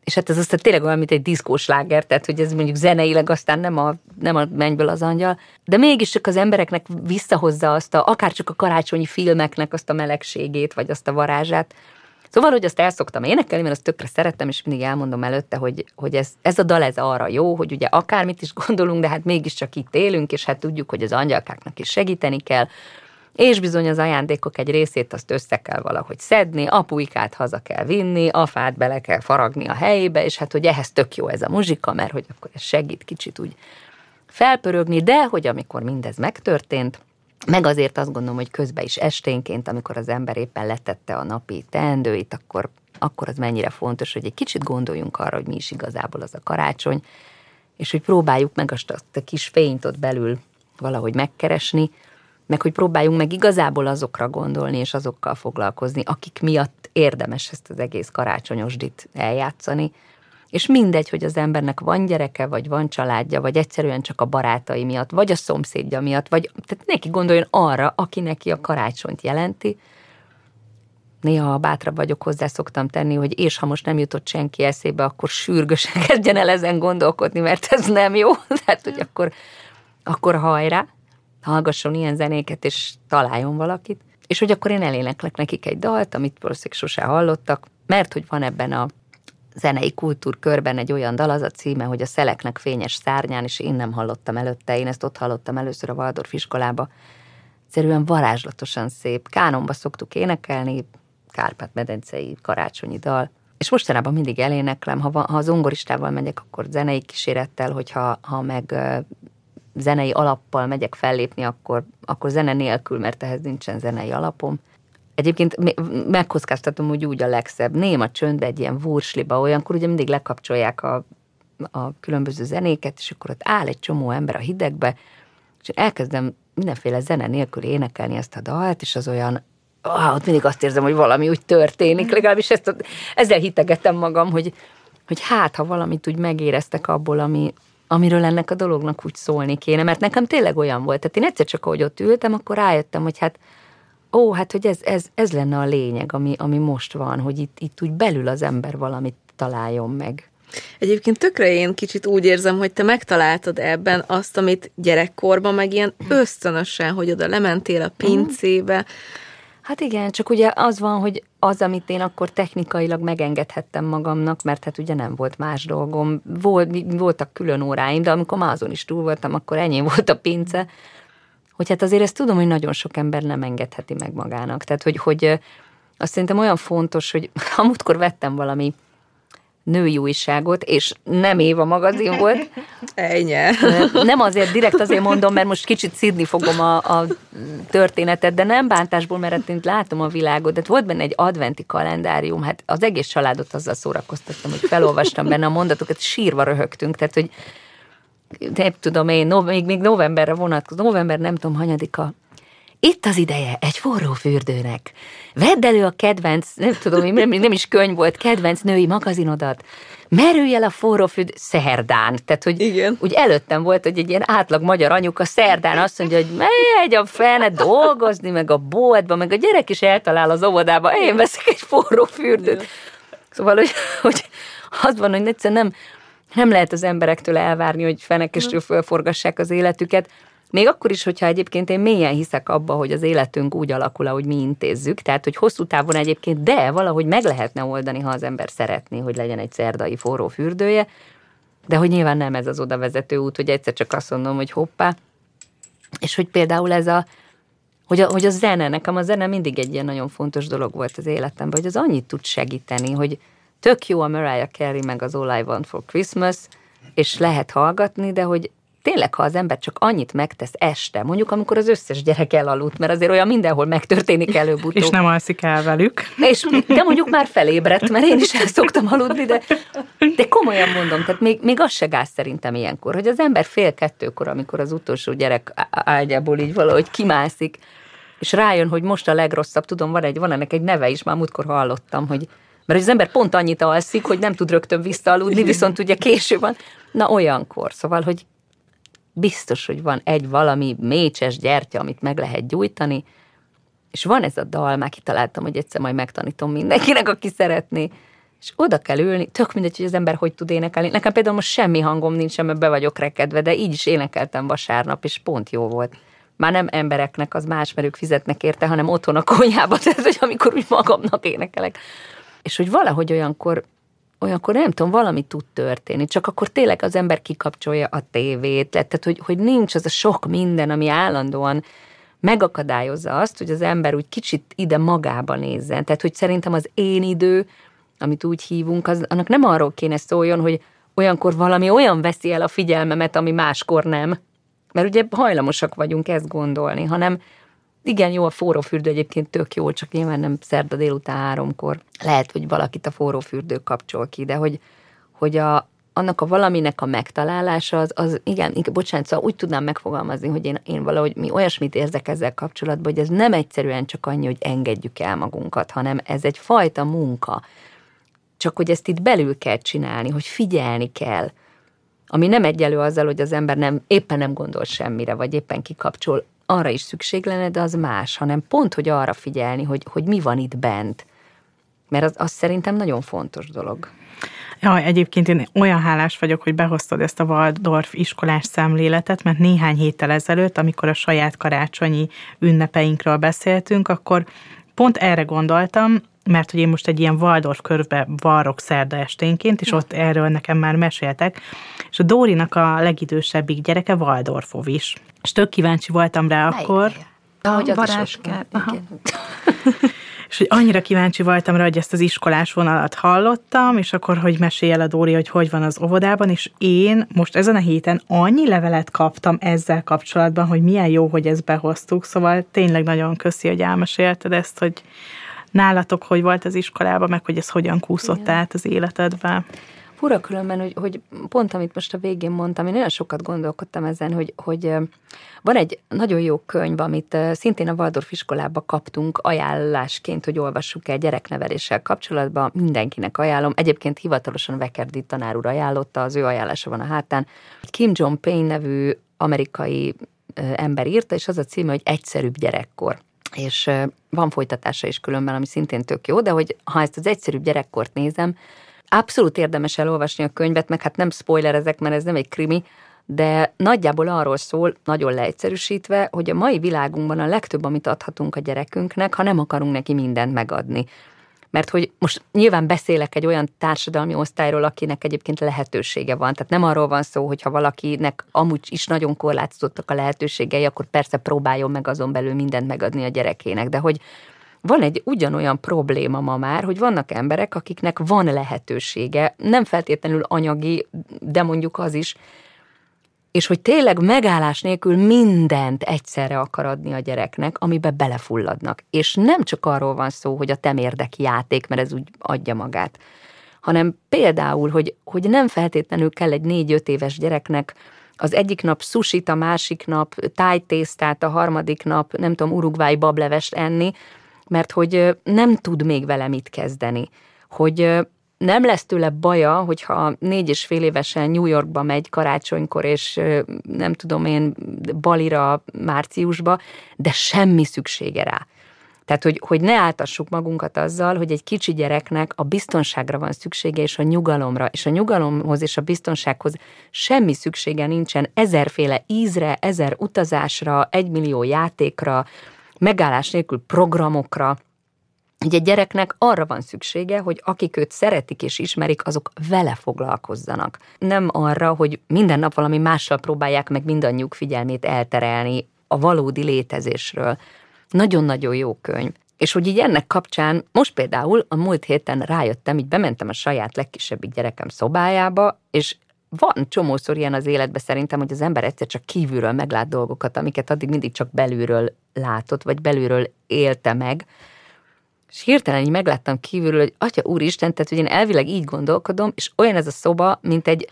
és hát ez aztán tényleg olyan, mint egy diszkós láger, tehát hogy ez mondjuk zeneileg aztán nem a, nem a mennyből az angyal, de mégis csak az embereknek visszahozza azt a, akár csak a karácsonyi filmeknek azt a melegségét, vagy azt a varázsát. Szóval, hogy azt el szoktam énekelni, mert azt tökre szerettem, és mindig elmondom előtte, hogy, hogy ez, ez a dal ez arra jó, hogy ugye akármit is gondolunk, de hát mégiscsak itt élünk, és hát tudjuk, hogy az angyalkáknak is segíteni kell, és bizony az ajándékok egy részét azt össze kell valahogy szedni, apujkát haza kell vinni, afát bele kell faragni a helyébe, és hát hogy ehhez tök jó ez a muzsika, mert hogy akkor ez segít kicsit úgy felpörögni, de hogy amikor mindez megtörtént, meg azért azt gondolom, hogy közben is esténként, amikor az ember éppen letette a napi teendőit, akkor, akkor az mennyire fontos, hogy egy kicsit gondoljunk arra, hogy mi is igazából az a karácsony, és hogy próbáljuk meg azt a kis fényt ott belül valahogy megkeresni, meg hogy próbáljunk meg igazából azokra gondolni, és azokkal foglalkozni, akik miatt érdemes ezt az egész karácsonyosdit eljátszani, és mindegy, hogy az embernek van gyereke, vagy van családja, vagy egyszerűen csak a barátai miatt, vagy a szomszédja miatt, vagy tehát neki gondoljon arra, aki neki a karácsonyt jelenti. Néha, ha bátrabb vagyok, hozzá szoktam tenni, hogy és ha most nem jutott senki eszébe, akkor sürgősen kezdjen el ezen gondolkodni, mert ez nem jó. Tehát, hogy akkor, akkor hajrá, hallgasson ilyen zenéket, és találjon valakit. És hogy akkor én eléneklek nekik egy dalt, amit valószínűleg sose hallottak, mert hogy van ebben a zenei kultúrkörben egy olyan dal, az a címe, hogy a szeleknek fényes szárnyán, és én nem hallottam előtte, én ezt ott hallottam először a Waldorf iskolába. Egyszerűen varázslatosan szép. Kánonba szoktuk énekelni, Kárpát-medencei karácsonyi dal, és mostanában mindig eléneklem, ha, ha az ongoristával megyek, akkor zenei kísérettel, hogyha ha meg zenei alappal megyek fellépni, akkor, akkor zene nélkül, mert ehhez nincsen zenei alapom. Egyébként megkockáztatom, hogy úgy a legszebb. Néma csöndbe egy ilyen vursliba, olyankor ugye mindig lekapcsolják a, a különböző zenéket, és akkor ott áll egy csomó ember a hidegbe, és elkezdem mindenféle zene nélkül énekelni ezt a dalt, és az olyan, ah, ott mindig azt érzem, hogy valami úgy történik, legalábbis ezt ezzel hitegetem magam, hogy, hogy hát, ha valamit úgy megéreztek abból, ami, amiről ennek a dolognak úgy szólni kéne, mert nekem tényleg olyan volt. Tehát én egyszer csak, ahogy ott ültem, akkor rájöttem, hogy hát ó, hát hogy ez, ez, ez lenne a lényeg, ami, ami most van, hogy itt, itt úgy belül az ember valamit találjon meg. Egyébként tökre én kicsit úgy érzem, hogy te megtaláltad ebben azt, amit gyerekkorban meg ilyen ösztönösen, hogy oda lementél a pincébe, Hát igen, csak ugye az van, hogy az, amit én akkor technikailag megengedhettem magamnak, mert hát ugye nem volt más dolgom, volt, voltak külön óráim, de amikor már azon is túl voltam, akkor ennyi volt a pince, hogy hát azért ezt tudom, hogy nagyon sok ember nem engedheti meg magának. Tehát, hogy, hogy azt szerintem olyan fontos, hogy amúgykor vettem valami női újságot, és nem Éva magazin volt. Ennyi. Nem azért, direkt azért mondom, mert most kicsit szidni fogom a, a történetet, de nem bántásból, mert én látom a világot, de volt benne egy adventi kalendárium, hát az egész családot azzal szórakoztattam, hogy felolvastam benne a mondatokat, sírva röhögtünk, tehát hogy nem tudom én, no, még, még novemberre vonatkozó, november nem tudom, hanyadika, itt az ideje egy forró fürdőnek. Vedd elő a kedvenc, nem tudom, nem, nem is könyv volt, kedvenc női magazinodat. Merülj el a forró fürdő szerdán. Tehát, hogy Igen. úgy előttem volt, hogy egy ilyen átlag magyar anyuka szerdán azt mondja, hogy megy a fene dolgozni, meg a boltba, meg a gyerek is eltalál az óvodába, én veszek egy forró fürdőt. Szóval, hogy, hogy az van, hogy egyszerűen nem, nem lehet az emberektől elvárni, hogy fenekestől fölforgassák az életüket, még akkor is, hogyha egyébként én mélyen hiszek abba, hogy az életünk úgy alakul, ahogy mi intézzük, tehát hogy hosszú távon egyébként, de valahogy meg lehetne oldani, ha az ember szeretné, hogy legyen egy szerdai forró fürdője, de hogy nyilván nem ez az oda vezető út, hogy egyszer csak azt mondom, hogy hoppá, és hogy például ez a, hogy a, hogy a zene, nekem a zene mindig egy ilyen nagyon fontos dolog volt az életemben, hogy az annyit tud segíteni, hogy tök jó a Mariah Carey meg az All I Want for Christmas, és lehet hallgatni, de hogy tényleg, ha az ember csak annyit megtesz este, mondjuk amikor az összes gyerek elaludt, mert azért olyan mindenhol megtörténik előbb-utóbb. És nem alszik el velük. És, de mondjuk már felébredt, mert én is el szoktam aludni, de, de komolyan mondom, tehát még, még az se gáz szerintem ilyenkor, hogy az ember fél kettőkor, amikor az utolsó gyerek ágyából így valahogy kimászik, és rájön, hogy most a legrosszabb, tudom, van, egy, van ennek egy neve is, már múltkor hallottam, hogy mert az ember pont annyit alszik, hogy nem tud rögtön visszaaludni, viszont ugye késő van. Na olyankor, szóval, hogy biztos, hogy van egy valami mécses gyertya, amit meg lehet gyújtani, és van ez a dal, már kitaláltam, hogy egyszer majd megtanítom mindenkinek, aki szeretné, és oda kell ülni, tök mindegy, hogy az ember hogy tud énekelni. Nekem például most semmi hangom nincs, mert be vagyok rekedve, de így is énekeltem vasárnap, és pont jó volt. Már nem embereknek, az más, mert ők fizetnek érte, hanem otthon a konyhába, tehát hogy amikor úgy magamnak énekelek. És hogy valahogy olyankor olyankor nem tudom, valami tud történni, csak akkor tényleg az ember kikapcsolja a tévét, tehát hogy, hogy nincs az a sok minden, ami állandóan megakadályozza azt, hogy az ember úgy kicsit ide magába nézzen. Tehát, hogy szerintem az én idő, amit úgy hívunk, az, annak nem arról kéne szóljon, hogy olyankor valami olyan veszi el a figyelmemet, ami máskor nem. Mert ugye hajlamosak vagyunk ezt gondolni, hanem igen, jó, a forrófürdő egyébként tök jó, csak nyilván nem szerda délután háromkor. Lehet, hogy valakit a forrófürdő kapcsol ki, de hogy, hogy a, annak a valaminek a megtalálása, az, az igen, bocsánat, szóval úgy tudnám megfogalmazni, hogy én, én valahogy mi olyasmit érzek ezzel kapcsolatban, hogy ez nem egyszerűen csak annyi, hogy engedjük el magunkat, hanem ez egy fajta munka. Csak hogy ezt itt belül kell csinálni, hogy figyelni kell, ami nem egyelő azzal, hogy az ember nem, éppen nem gondol semmire, vagy éppen kikapcsol, arra is szükség lenne, de az más, hanem pont, hogy arra figyelni, hogy, hogy mi van itt bent. Mert az, az szerintem nagyon fontos dolog. Ja, egyébként én olyan hálás vagyok, hogy behoztad ezt a Waldorf iskolás szemléletet, mert néhány héttel ezelőtt, amikor a saját karácsonyi ünnepeinkről beszéltünk, akkor pont erre gondoltam, mert hogy én most egy ilyen Waldorf körbe varrok szerda esténként, és ott erről nekem már meséltek, és a Dórinak a legidősebbik gyereke Waldorfov is. És tök kíváncsi voltam rá Melyik akkor. Ahogy a. És hogy annyira kíváncsi voltam rá, hogy ezt az iskolás vonalat hallottam, és akkor, hogy mesélj el a Dóri, hogy hogy van az óvodában, és én most ezen a héten annyi levelet kaptam ezzel kapcsolatban, hogy milyen jó, hogy ezt behoztuk, szóval tényleg nagyon köszi, hogy elmesélted ezt, hogy nálatok hogy volt az iskolában, meg hogy ez hogyan kúszott Igen. át az életedbe. Fura különben, hogy, hogy pont amit most a végén mondtam, én nagyon sokat gondolkodtam ezen, hogy, hogy van egy nagyon jó könyv, amit szintén a Waldorf iskolába kaptunk ajánlásként, hogy olvassuk el gyerekneveléssel kapcsolatban. Mindenkinek ajánlom. Egyébként hivatalosan Vekerdi tanár úr ajánlotta, az ő ajánlása van a hátán. Kim John Payne nevű amerikai ember írta, és az a címe, hogy Egyszerűbb gyerekkor és van folytatása is különben, ami szintén tök jó, de hogy ha ezt az egyszerűbb gyerekkort nézem, abszolút érdemes elolvasni a könyvet, meg hát nem spoilerezek, mert ez nem egy krimi, de nagyjából arról szól, nagyon leegyszerűsítve, hogy a mai világunkban a legtöbb, amit adhatunk a gyerekünknek, ha nem akarunk neki mindent megadni. Mert hogy most nyilván beszélek egy olyan társadalmi osztályról, akinek egyébként lehetősége van. Tehát nem arról van szó, hogy ha valakinek amúgy is nagyon korlátozottak a lehetőségei, akkor persze próbáljon meg azon belül mindent megadni a gyerekének. De hogy van egy ugyanolyan probléma ma már, hogy vannak emberek, akiknek van lehetősége, nem feltétlenül anyagi, de mondjuk az is, és hogy tényleg megállás nélkül mindent egyszerre akar adni a gyereknek, amibe belefulladnak. És nem csak arról van szó, hogy a temérdeki játék, mert ez úgy adja magát, hanem például, hogy, hogy nem feltétlenül kell egy négy-öt éves gyereknek az egyik nap susit, a másik nap tájtésztát, a harmadik nap, nem tudom, urugvái bablevest enni, mert hogy nem tud még vele mit kezdeni. Hogy nem lesz tőle baja, hogyha négy és fél évesen New Yorkba megy karácsonykor, és nem tudom én, Balira márciusba, de semmi szüksége rá. Tehát, hogy, hogy ne áltassuk magunkat azzal, hogy egy kicsi gyereknek a biztonságra van szüksége, és a nyugalomra, és a nyugalomhoz és a biztonsághoz semmi szüksége nincsen. Ezerféle ízre, ezer utazásra, egymillió játékra, megállás nélkül programokra, egy gyereknek arra van szüksége, hogy akik őt szeretik és ismerik, azok vele foglalkozzanak. Nem arra, hogy minden nap valami mással próbálják meg mindannyiuk figyelmét elterelni a valódi létezésről. Nagyon-nagyon jó könyv. És hogy így ennek kapcsán, most például a múlt héten rájöttem, így bementem a saját legkisebbik gyerekem szobájába, és van csomószor ilyen az életben szerintem, hogy az ember egyszer csak kívülről meglát dolgokat, amiket addig mindig csak belülről látott, vagy belülről élte meg, és hirtelen így megláttam kívülről, hogy atya úristen, tehát hogy én elvileg így gondolkodom, és olyan ez a szoba, mint egy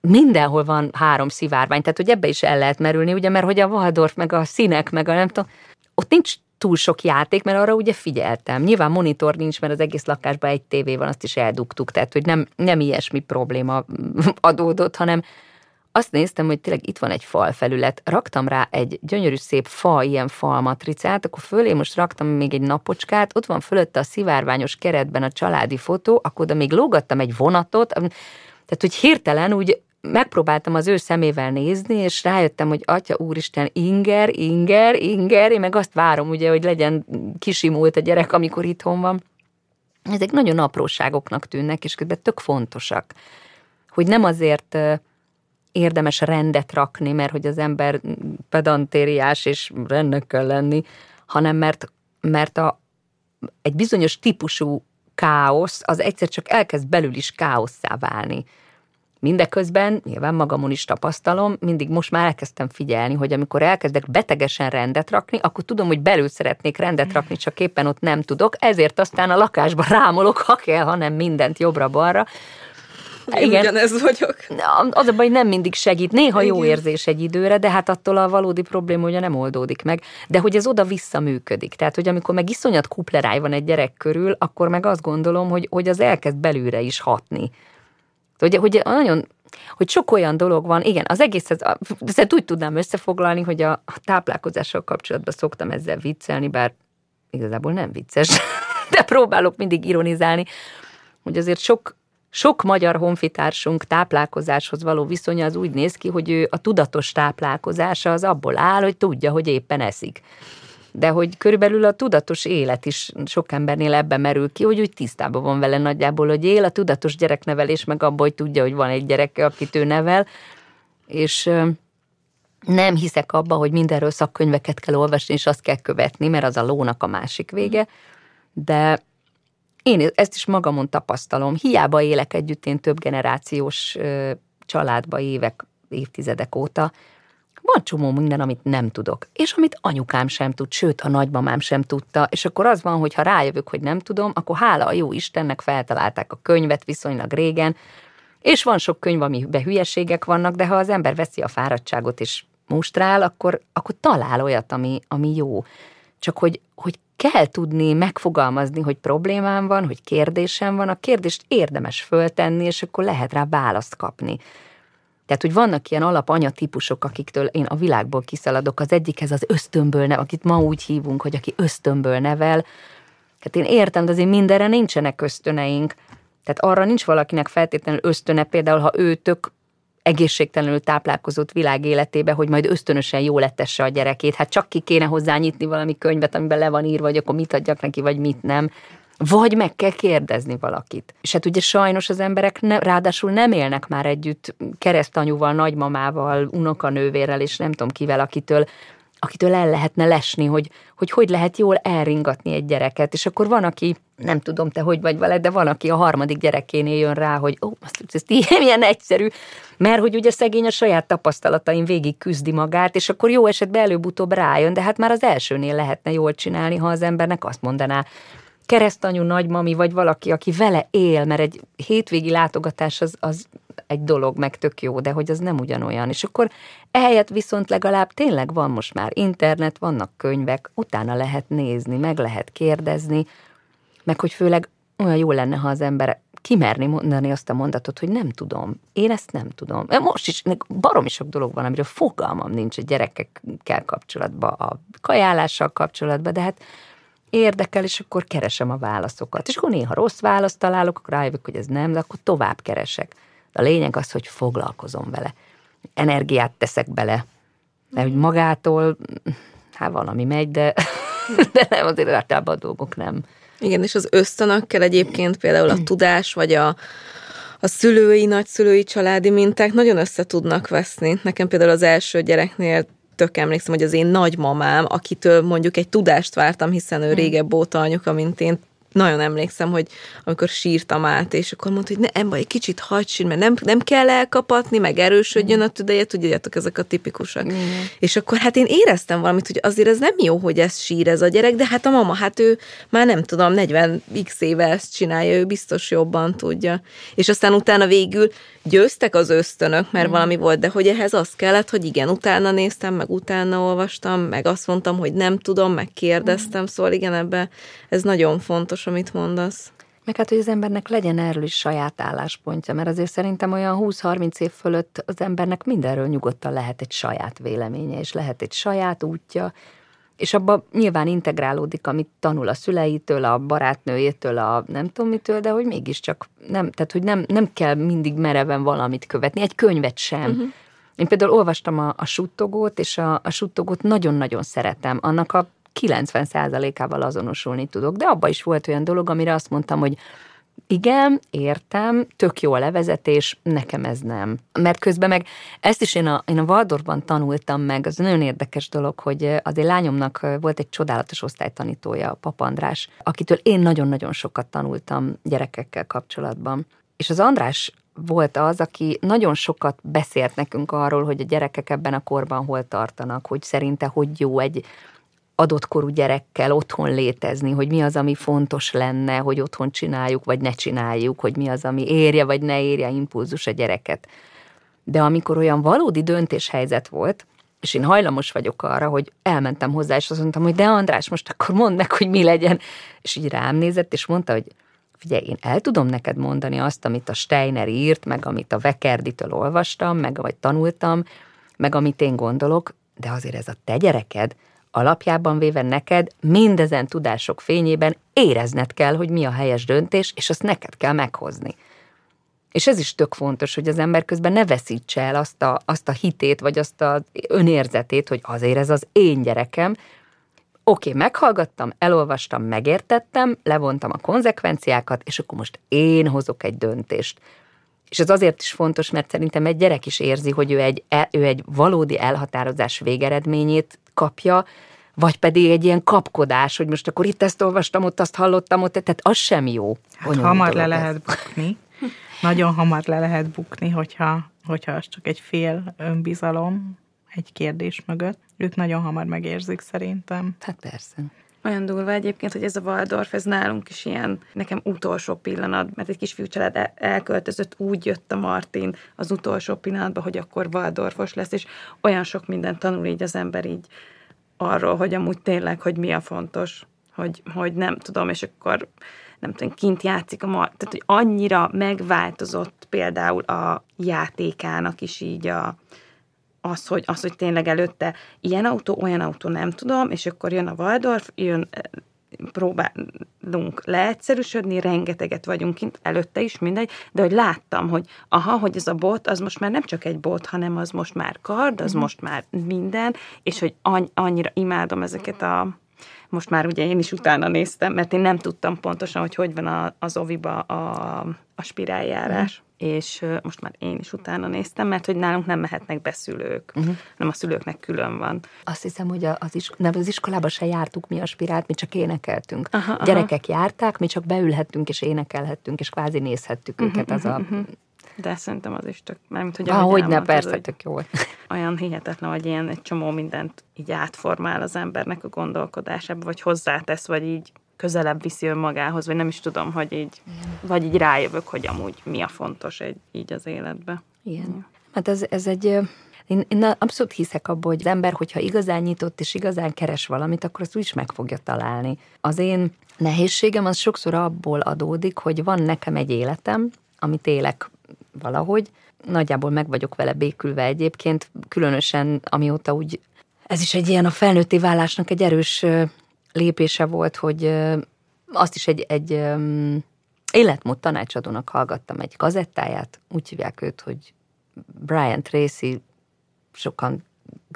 mindenhol van három szivárvány, tehát hogy ebbe is el lehet merülni, ugye, mert hogy a Waldorf, meg a színek, meg a nem tudom, ott nincs túl sok játék, mert arra ugye figyeltem. Nyilván monitor nincs, mert az egész lakásban egy tévé van, azt is eldugtuk, tehát hogy nem, nem ilyesmi probléma adódott, hanem azt néztem, hogy tényleg itt van egy falfelület, raktam rá egy gyönyörű szép fa, ilyen falmatricát, akkor fölé most raktam még egy napocskát, ott van fölötte a szivárványos keretben a családi fotó, akkor oda még lógattam egy vonatot, tehát hogy hirtelen úgy megpróbáltam az ő szemével nézni, és rájöttem, hogy atya úristen, inger, inger, inger, én meg azt várom ugye, hogy legyen kisimult a gyerek, amikor itthon van. Ezek nagyon apróságoknak tűnnek, és közben tök fontosak. Hogy nem azért érdemes rendet rakni, mert hogy az ember pedantériás és rendnek kell lenni, hanem mert, mert a, egy bizonyos típusú káosz, az egyszer csak elkezd belül is káosszá válni. Mindeközben, nyilván magamon is tapasztalom, mindig most már elkezdtem figyelni, hogy amikor elkezdek betegesen rendet rakni, akkor tudom, hogy belül szeretnék rendet rakni, csak éppen ott nem tudok, ezért aztán a lakásba rámolok, ha kell, hanem mindent jobbra-balra. Én Igen. ugyanez vagyok. Az a baj, nem mindig segít. Néha Igen. jó érzés egy időre, de hát attól a valódi probléma ugye nem oldódik meg. De hogy ez oda-vissza működik. Tehát, hogy amikor meg iszonyat kupleráj van egy gyerek körül, akkor meg azt gondolom, hogy, hogy az elkezd belülre is hatni. Hogy, hogy nagyon hogy sok olyan dolog van, igen, az egész, ez, ezt úgy tudnám összefoglalni, hogy a, a táplálkozással kapcsolatban szoktam ezzel viccelni, bár igazából nem vicces, de próbálok mindig ironizálni, hogy azért sok sok magyar honfitársunk táplálkozáshoz való viszonya az úgy néz ki, hogy ő a tudatos táplálkozása az abból áll, hogy tudja, hogy éppen eszik. De hogy körülbelül a tudatos élet is sok embernél ebben merül ki, hogy úgy tisztában van vele nagyjából, hogy él, a tudatos gyereknevelés meg abból, hogy tudja, hogy van egy gyereke, akit ő nevel, és nem hiszek abba, hogy mindenről szakkönyveket kell olvasni, és azt kell követni, mert az a lónak a másik vége, de én ezt is magamon tapasztalom. Hiába élek együtt én több generációs családba évek, évtizedek óta, van csomó minden, amit nem tudok, és amit anyukám sem tud, sőt, a nagymamám sem tudta, és akkor az van, hogy ha rájövök, hogy nem tudom, akkor hála a jó Istennek feltalálták a könyvet viszonylag régen, és van sok könyv, amiben hülyeségek vannak, de ha az ember veszi a fáradtságot és mustrál, akkor, akkor talál olyat, ami, ami jó. Csak hogy, hogy kell tudni megfogalmazni, hogy problémám van, hogy kérdésem van, a kérdést érdemes föltenni, és akkor lehet rá választ kapni. Tehát, hogy vannak ilyen alapanya típusok, akiktől én a világból kiszaladok. Az egyikhez az ösztönből, ne, akit ma úgy hívunk, hogy aki ösztönből nevel. Hát én értem, de azért mindenre nincsenek ösztöneink. Tehát arra nincs valakinek feltétlenül ösztöne, például ha ő tök egészségtelenül táplálkozott világ életébe, hogy majd ösztönösen jól lettesse a gyerekét. Hát csak ki kéne hozzá nyitni valami könyvet, amiben le van írva, vagy akkor mit adjak neki, vagy mit nem. Vagy meg kell kérdezni valakit. És hát ugye sajnos az emberek ne, ráadásul nem élnek már együtt keresztanyúval, nagymamával, unokanővérrel, és nem tudom kivel, akitől akitől el lehetne lesni, hogy, hogy hogy lehet jól elringatni egy gyereket. És akkor van, aki, nem tudom te hogy vagy vele, de van, aki a harmadik gyerekénél jön rá, hogy ó, azt ez ilyen egyszerű, mert hogy ugye szegény a saját tapasztalatain végig küzdi magát, és akkor jó esetben előbb-utóbb rájön, de hát már az elsőnél lehetne jól csinálni, ha az embernek azt mondaná, keresztanyú nagymami, vagy valaki, aki vele él, mert egy hétvégi látogatás az, az egy dolog, meg tök jó, de hogy az nem ugyanolyan. És akkor ehelyett viszont legalább tényleg van most már internet, vannak könyvek, utána lehet nézni, meg lehet kérdezni, meg hogy főleg olyan jó lenne, ha az ember kimerni mondani azt a mondatot, hogy nem tudom. Én ezt nem tudom. Most is baromi sok dolog van, amiről fogalmam nincs a gyerekekkel kapcsolatban, a kajálással kapcsolatban, de hát érdekel, és akkor keresem a válaszokat. És akkor néha rossz választ találok, akkor rájövök, hogy ez nem, de akkor tovább keresek. A lényeg az, hogy foglalkozom vele. Energiát teszek bele. De hogy magától, hát valami megy, de, de nem, azért általában a dolgok nem. Igen, és az ösztönökkel egyébként például a tudás, vagy a, a szülői, nagyszülői családi minták nagyon össze tudnak veszni. Nekem például az első gyereknél tök emlékszem, hogy az én nagymamám, akitől mondjuk egy tudást vártam, hiszen ő hmm. régebb óta anyuka, mint én, nagyon emlékszem, hogy amikor sírtam át, és akkor mondta, hogy nem baj, egy kicsit hagyd sír, mert nem, nem kell elkapatni, meg erősödjön a tüdeje, tudjátok, ezek a tipikusak. Mm. És akkor hát én éreztem valamit, hogy azért ez nem jó, hogy ez sír ez a gyerek, de hát a mama, hát ő már nem tudom, 40 x éve ezt csinálja, ő biztos jobban tudja. És aztán utána végül győztek az ösztönök, mert mm. valami volt, de hogy ehhez az kellett, hogy igen, utána néztem, meg utána olvastam, meg azt mondtam, hogy nem tudom, meg kérdeztem, mm. szóval igen, ebbe ez nagyon fontos, amit mondasz. Meg hát, hogy az embernek legyen erről is saját álláspontja, mert azért szerintem olyan 20-30 év fölött az embernek mindenről nyugodtan lehet egy saját véleménye, és lehet egy saját útja, és abba nyilván integrálódik, amit tanul a szüleitől, a barátnőjétől, a nem tudom mitől, de hogy mégiscsak nem, tehát hogy nem, nem kell mindig mereven valamit követni, egy könyvet sem. Uh-huh. Én például olvastam a, a suttogót, és a, a suttogót nagyon-nagyon szeretem. Annak a 90%-ával azonosulni tudok, de abba is volt olyan dolog, amire azt mondtam, hogy igen, értem, tök jó a levezetés, nekem ez nem. Mert közben meg ezt is én a, én a Waldorfban tanultam meg, az nagyon érdekes dolog, hogy az én lányomnak volt egy csodálatos osztálytanítója, a Pap András, akitől én nagyon-nagyon sokat tanultam gyerekekkel kapcsolatban. És az András volt az, aki nagyon sokat beszélt nekünk arról, hogy a gyerekek ebben a korban hol tartanak, hogy szerinte hogy jó egy adott korú gyerekkel otthon létezni, hogy mi az, ami fontos lenne, hogy otthon csináljuk, vagy ne csináljuk, hogy mi az, ami érje, vagy ne érje impulzus a gyereket. De amikor olyan valódi döntéshelyzet volt, és én hajlamos vagyok arra, hogy elmentem hozzá, és azt mondtam, hogy de András, most akkor mondd meg, hogy mi legyen. És így rám nézett, és mondta, hogy figyelj, én el tudom neked mondani azt, amit a Steiner írt, meg amit a Vekerditől olvastam, meg vagy tanultam, meg amit én gondolok, de azért ez a te gyereked, alapjában véve neked mindezen tudások fényében érezned kell, hogy mi a helyes döntés, és azt neked kell meghozni. És ez is tök fontos, hogy az ember közben ne veszítse el azt a, azt a hitét, vagy azt a önérzetét, hogy azért ez az én gyerekem. Oké, okay, meghallgattam, elolvastam, megértettem, levontam a konzekvenciákat, és akkor most én hozok egy döntést. És ez azért is fontos, mert szerintem egy gyerek is érzi, hogy ő egy, e, ő egy valódi elhatározás végeredményét kapja, vagy pedig egy ilyen kapkodás, hogy most akkor itt ezt olvastam, ott azt hallottam, ott, tehát az sem jó. Hát hamar le lehet bukni. Nagyon hamar le lehet bukni, hogyha, hogyha az csak egy fél önbizalom egy kérdés mögött. Ők nagyon hamar megérzik szerintem. Hát persze. Olyan durva egyébként, hogy ez a Waldorf, ez nálunk is ilyen, nekem utolsó pillanat, mert egy kisfiú család elköltözött, úgy jött a Martin az utolsó pillanatban, hogy akkor Waldorfos lesz, és olyan sok mindent tanul így az ember így arról, hogy amúgy tényleg, hogy mi a fontos, hogy, hogy nem tudom, és akkor nem tudom, kint játszik a mar, tehát hogy annyira megváltozott például a játékának is így a, az, hogy, az, hogy tényleg előtte ilyen autó, olyan autó nem tudom, és akkor jön a Waldorf, jön próbálunk leegyszerűsödni, rengeteget vagyunk kint, előtte is mindegy, de hogy láttam, hogy aha, hogy ez a bot, az most már nem csak egy bot, hanem az most már kard, az uh-huh. most már minden, és hogy annyira imádom ezeket a most már ugye én is utána néztem, mert én nem tudtam pontosan, hogy hogy van a, az oviba a, a spiráljárás. Mm és most már én is utána néztem, mert hogy nálunk nem mehetnek beszülők, uh-huh. hanem a szülőknek külön van. Azt hiszem, hogy az, is, nem, az iskolába se jártuk mi a spirált, mi csak énekeltünk. Aha, aha. Gyerekek járták, mi csak beülhettünk és énekelhettünk, és kvázi nézhettük uh-huh, őket. Az a... Uh-huh. De szerintem az is tök, mert hogy ahogy ne, persze, az, tök jó. Olyan hihetetlen, hogy ilyen egy csomó mindent így átformál az embernek a gondolkodásába, vagy hozzátesz, vagy így közelebb viszi önmagához, vagy nem is tudom, hogy így, vagy így rájövök, hogy amúgy mi a fontos egy, így az életbe. Igen. Hát ez, ez egy, én, én abszolút hiszek abban, hogy az ember, hogyha igazán nyitott és igazán keres valamit, akkor azt úgy is meg fogja találni. Az én nehézségem az sokszor abból adódik, hogy van nekem egy életem, amit élek valahogy, nagyjából meg vagyok vele békülve egyébként, különösen amióta úgy, ez is egy ilyen a felnőtté válásnak egy erős lépése volt, hogy azt is egy, egy életmód tanácsadónak hallgattam egy kazettáját, úgy hívják őt, hogy Brian Tracy, sokan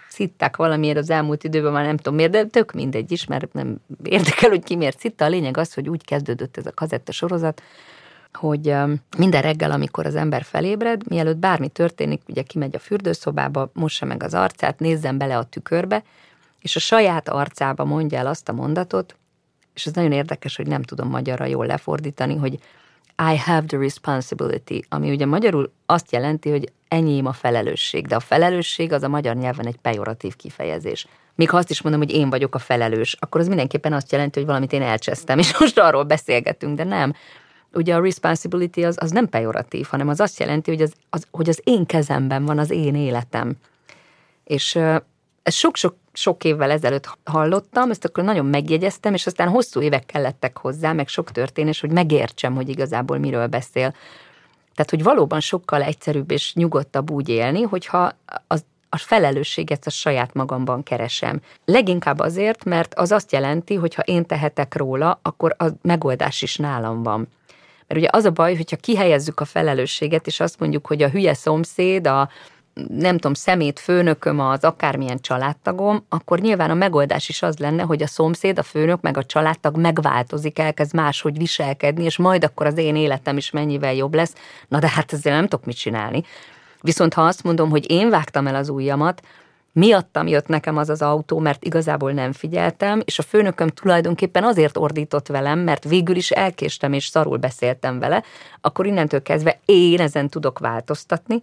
szitták valamiért az elmúlt időben, már nem tudom miért, de tök mindegy is, mert nem érdekel, hogy ki miért szitta. A lényeg az, hogy úgy kezdődött ez a kazetta sorozat, hogy minden reggel, amikor az ember felébred, mielőtt bármi történik, ugye kimegy a fürdőszobába, mossa meg az arcát, nézzen bele a tükörbe, és a saját arcába mondja el azt a mondatot, és ez nagyon érdekes, hogy nem tudom magyarra jól lefordítani, hogy I have the responsibility, ami ugye magyarul azt jelenti, hogy enyém a felelősség, de a felelősség az a magyar nyelven egy pejoratív kifejezés. Még ha azt is mondom, hogy én vagyok a felelős, akkor az mindenképpen azt jelenti, hogy valamit én elcsesztem, és most arról beszélgetünk, de nem. Ugye a responsibility az, az nem pejoratív, hanem az azt jelenti, hogy az, az, hogy az én kezemben van az én életem. És ezt sok-sok sok évvel ezelőtt hallottam, ezt akkor nagyon megjegyeztem, és aztán hosszú évek kellettek hozzá, meg sok történés, hogy megértsem, hogy igazából miről beszél. Tehát, hogy valóban sokkal egyszerűbb és nyugodtabb úgy élni, hogyha az, a felelősséget a saját magamban keresem. Leginkább azért, mert az azt jelenti, hogy ha én tehetek róla, akkor a megoldás is nálam van. Mert ugye az a baj, hogyha kihelyezzük a felelősséget, és azt mondjuk, hogy a hülye szomszéd, a nem tudom, szemét főnököm az akármilyen családtagom, akkor nyilván a megoldás is az lenne, hogy a szomszéd, a főnök meg a családtag megváltozik, elkezd máshogy viselkedni, és majd akkor az én életem is mennyivel jobb lesz. Na de hát ezzel nem tudok mit csinálni. Viszont ha azt mondom, hogy én vágtam el az ujjamat, miattam jött nekem az az autó, mert igazából nem figyeltem, és a főnököm tulajdonképpen azért ordított velem, mert végül is elkéstem és szarul beszéltem vele, akkor innentől kezdve én ezen tudok változtatni,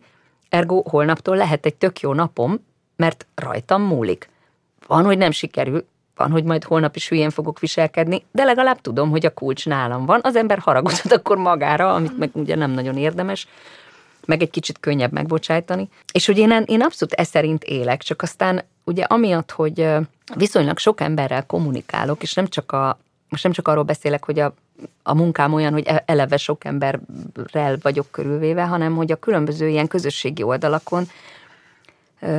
ergo holnaptól lehet egy tök jó napom, mert rajtam múlik. Van, hogy nem sikerül, van, hogy majd holnap is hülyén fogok viselkedni, de legalább tudom, hogy a kulcs nálam van. Az ember haragudhat akkor magára, amit meg ugye nem nagyon érdemes, meg egy kicsit könnyebb megbocsájtani. És hogy én, én abszolút e szerint élek, csak aztán ugye amiatt, hogy viszonylag sok emberrel kommunikálok, és nem csak a, most nem csak arról beszélek, hogy a, a munkám olyan, hogy e, eleve sok emberrel vagyok körülvéve, hanem hogy a különböző ilyen közösségi oldalakon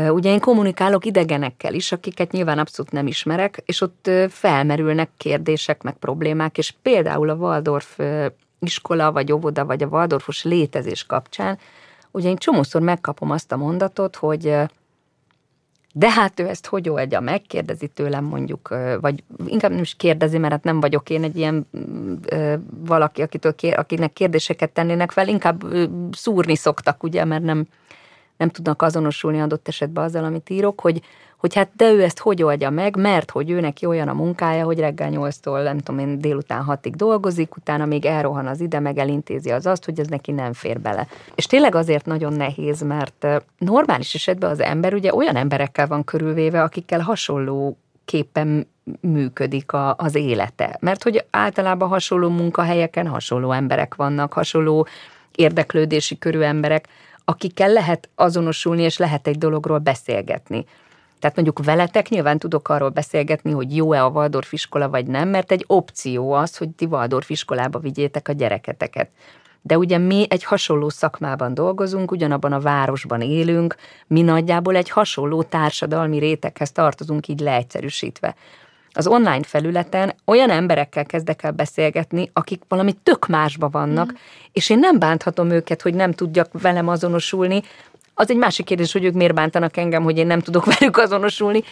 Ugye én kommunikálok idegenekkel is, akiket nyilván abszolút nem ismerek, és ott felmerülnek kérdések, meg problémák, és például a Waldorf iskola, vagy óvoda, vagy a Waldorfos létezés kapcsán, ugye én csomószor megkapom azt a mondatot, hogy de hát ő ezt hogy oldja meg, kérdezi tőlem mondjuk, vagy inkább nem is kérdezi, mert hát nem vagyok én egy ilyen valaki, akitől kér, akinek kérdéseket tennének fel, inkább szúrni szoktak, ugye, mert nem, nem tudnak azonosulni adott esetben azzal, amit írok, hogy, hogy hát de ő ezt hogy oldja meg, mert hogy ő neki olyan a munkája, hogy reggel 8-tól, nem tudom én, délután 6-ig dolgozik, utána még elrohan az ide, meg elintézi az azt, hogy ez neki nem fér bele. És tényleg azért nagyon nehéz, mert normális esetben az ember ugye olyan emberekkel van körülvéve, akikkel hasonló képpen működik a, az élete. Mert hogy általában hasonló munkahelyeken hasonló emberek vannak, hasonló érdeklődési körű emberek, akikkel lehet azonosulni, és lehet egy dologról beszélgetni. Tehát mondjuk veletek nyilván tudok arról beszélgetni, hogy jó-e a Waldorf iskola vagy nem, mert egy opció az, hogy ti Waldorf iskolába vigyétek a gyereketeket. De ugye mi egy hasonló szakmában dolgozunk, ugyanabban a városban élünk, mi nagyjából egy hasonló társadalmi réteghez tartozunk így leegyszerűsítve. Az online felületen olyan emberekkel kezdek el beszélgetni, akik valami tök másba vannak, mm. és én nem bánthatom őket, hogy nem tudjak velem azonosulni, az egy másik kérdés, hogy ők miért bántanak engem, hogy én nem tudok velük azonosulni,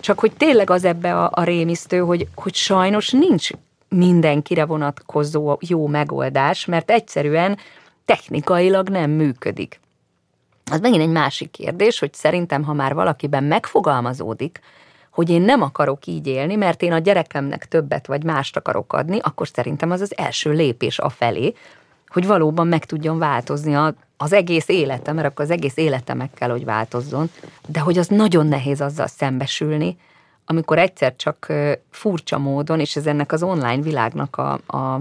csak hogy tényleg az ebbe a, a rémisztő, hogy, hogy sajnos nincs mindenkire vonatkozó jó megoldás, mert egyszerűen technikailag nem működik. Az megint egy másik kérdés, hogy szerintem, ha már valakiben megfogalmazódik, hogy én nem akarok így élni, mert én a gyerekemnek többet vagy mást akarok adni, akkor szerintem az az első lépés a felé, hogy valóban meg tudjon változni a, az egész életem, mert akkor az egész életem kell, hogy változzon, de hogy az nagyon nehéz azzal szembesülni, amikor egyszer csak furcsa módon, és ez ennek az online világnak a, a,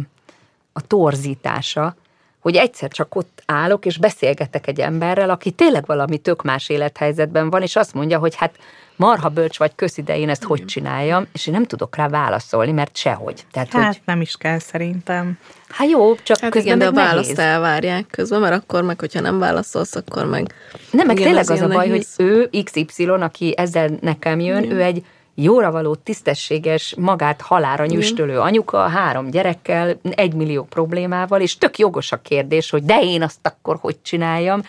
a torzítása, hogy egyszer csak ott állok, és beszélgetek egy emberrel, aki tényleg valami tök más élethelyzetben van, és azt mondja, hogy hát marha bölcs vagy, köszi, de én ezt hogy csináljam, és én nem tudok rá válaszolni, mert sehogy. Tehát, hát hogy... nem is kell szerintem. Hát jó, csak hát közben igen, de a választ elvárják közben, mert akkor meg, hogyha nem válaszolsz, akkor meg... Nem, meg igen, tényleg az, az a baj, nehéz. hogy ő XY, aki ezzel nekem jön, igen. ő egy jóra való, tisztességes, magát halára nyüstölő anyuka, három gyerekkel, egy millió problémával, és tök jogos a kérdés, hogy de én azt akkor hogy csináljam?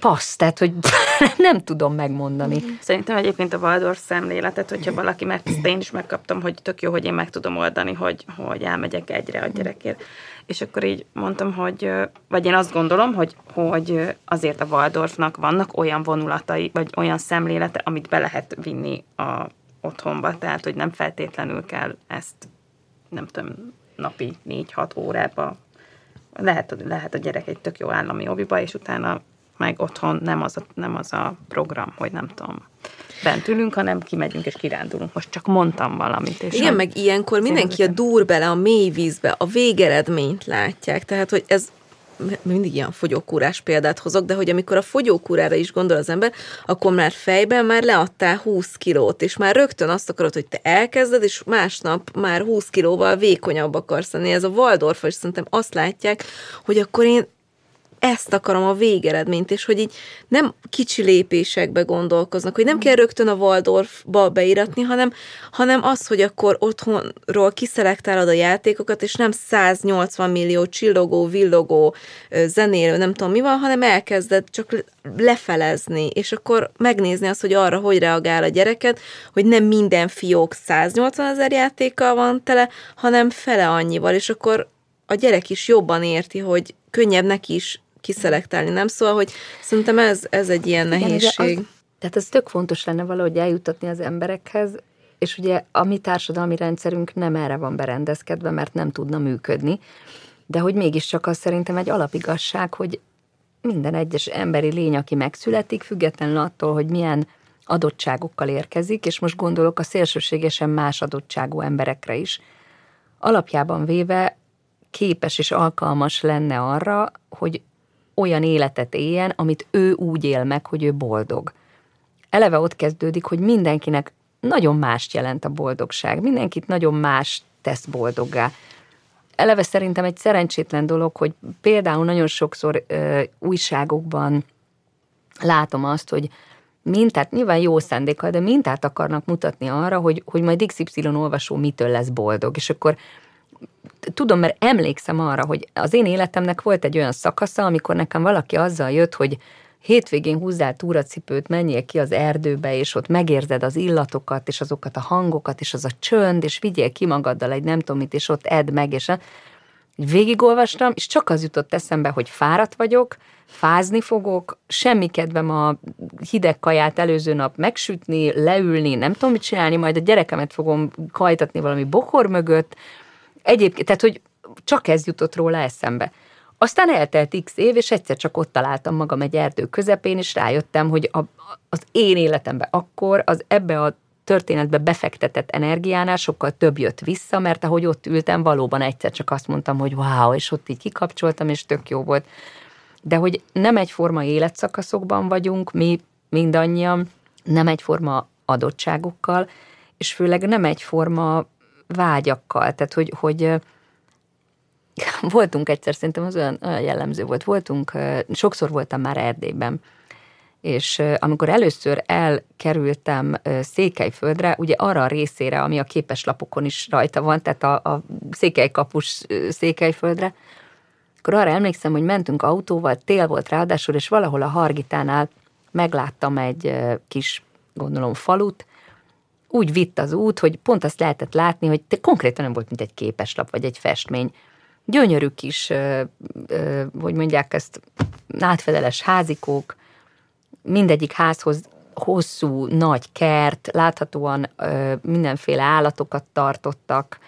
Passz, tehát hogy nem tudom megmondani. Szerintem egyébként a Waldorf szemléletet, hogyha valaki, mert ezt én is megkaptam, hogy tök jó, hogy én meg tudom oldani, hogy, hogy elmegyek egyre a gyerekért. És akkor így mondtam, hogy, vagy én azt gondolom, hogy, hogy azért a Waldorfnak vannak olyan vonulatai, vagy olyan szemlélete, amit be lehet vinni a otthonba, tehát hogy nem feltétlenül kell ezt, nem tudom, napi 4-6 órába lehet, lehet a gyerek egy tök jó állami obiba, és utána meg otthon nem az a, nem az a program, hogy nem tudom, bent ülünk, hanem kimegyünk és kirándulunk. Most csak mondtam valamit. És Igen, meg ilyenkor mindenki a dur bele a mély vízbe, a végeredményt látják. Tehát, hogy ez mindig ilyen fogyókúrás példát hozok, de hogy amikor a fogyókúrára is gondol az ember, akkor már fejben már leadtál 20 kilót, és már rögtön azt akarod, hogy te elkezded, és másnap már 20 kilóval vékonyabb akarsz lenni. Ez a Waldorf, és szerintem azt látják, hogy akkor én ezt akarom a végeredményt, és hogy így nem kicsi lépésekbe gondolkoznak, hogy nem kell rögtön a Waldorfba beiratni, hanem, hanem az, hogy akkor otthonról kiszelektálod a játékokat, és nem 180 millió csillogó, villogó, zenélő, nem tudom mi van, hanem elkezded csak lefelezni, és akkor megnézni azt, hogy arra hogy reagál a gyereket, hogy nem minden fiók 180 ezer játékkal van tele, hanem fele annyival, és akkor a gyerek is jobban érti, hogy könnyebb neki is kiszelektálni, nem? Szóval, hogy szerintem ez, ez egy ilyen nehézség. Igen, az, tehát ez tök fontos lenne valahogy eljutatni az emberekhez, és ugye a mi társadalmi rendszerünk nem erre van berendezkedve, mert nem tudna működni, de hogy mégiscsak az szerintem egy alapigasság, hogy minden egyes emberi lény, aki megszületik, függetlenül attól, hogy milyen adottságokkal érkezik, és most gondolok a szélsőségesen más adottságú emberekre is, alapjában véve képes és alkalmas lenne arra, hogy olyan életet éljen, amit ő úgy él meg, hogy ő boldog. Eleve ott kezdődik, hogy mindenkinek nagyon mást jelent a boldogság, mindenkit nagyon más tesz boldoggá. Eleve szerintem egy szerencsétlen dolog, hogy például nagyon sokszor ö, újságokban látom azt, hogy mintát, nyilván jó szándékkal, de mintát akarnak mutatni arra, hogy, hogy majd XY olvasó mitől lesz boldog, és akkor tudom, mert emlékszem arra, hogy az én életemnek volt egy olyan szakasza, amikor nekem valaki azzal jött, hogy hétvégén húzzál túracipőt, menjél ki az erdőbe, és ott megérzed az illatokat, és azokat a hangokat, és az a csönd, és vigyél ki magaddal egy nem tudom mit, és ott edd meg, és végigolvastam, és csak az jutott eszembe, hogy fáradt vagyok, fázni fogok, semmi kedvem a hideg kaját előző nap megsütni, leülni, nem tudom mit csinálni, majd a gyerekemet fogom kajtatni valami bokor mögött, Egyébként, tehát, hogy csak ez jutott róla eszembe. Aztán eltelt x év, és egyszer csak ott találtam magam egy erdő közepén, és rájöttem, hogy a, az én életemben akkor az ebbe a történetbe befektetett energiánál sokkal több jött vissza, mert ahogy ott ültem, valóban egyszer csak azt mondtam, hogy wow, és ott így kikapcsoltam, és tök jó volt. De hogy nem egyforma életszakaszokban vagyunk, mi mindannyian, nem egyforma adottságokkal, és főleg nem egyforma vágyakkal, tehát hogy, hogy voltunk egyszer, szerintem az olyan, olyan jellemző volt, voltunk, sokszor voltam már Erdélyben, és amikor először elkerültem Székelyföldre, ugye arra a részére, ami a képeslapokon is rajta van, tehát a, a Székelykapus Székelyföldre, akkor arra emlékszem, hogy mentünk autóval, tél volt ráadásul, és valahol a Hargitánál megláttam egy kis, gondolom, falut, úgy vitt az út, hogy pont azt lehetett látni, hogy te konkrétan nem volt, mint egy képeslap vagy egy festmény. Gyönyörű kis, ö, ö, hogy mondják ezt, átfedeles házikók, mindegyik házhoz hosszú, nagy kert, láthatóan ö, mindenféle állatokat tartottak,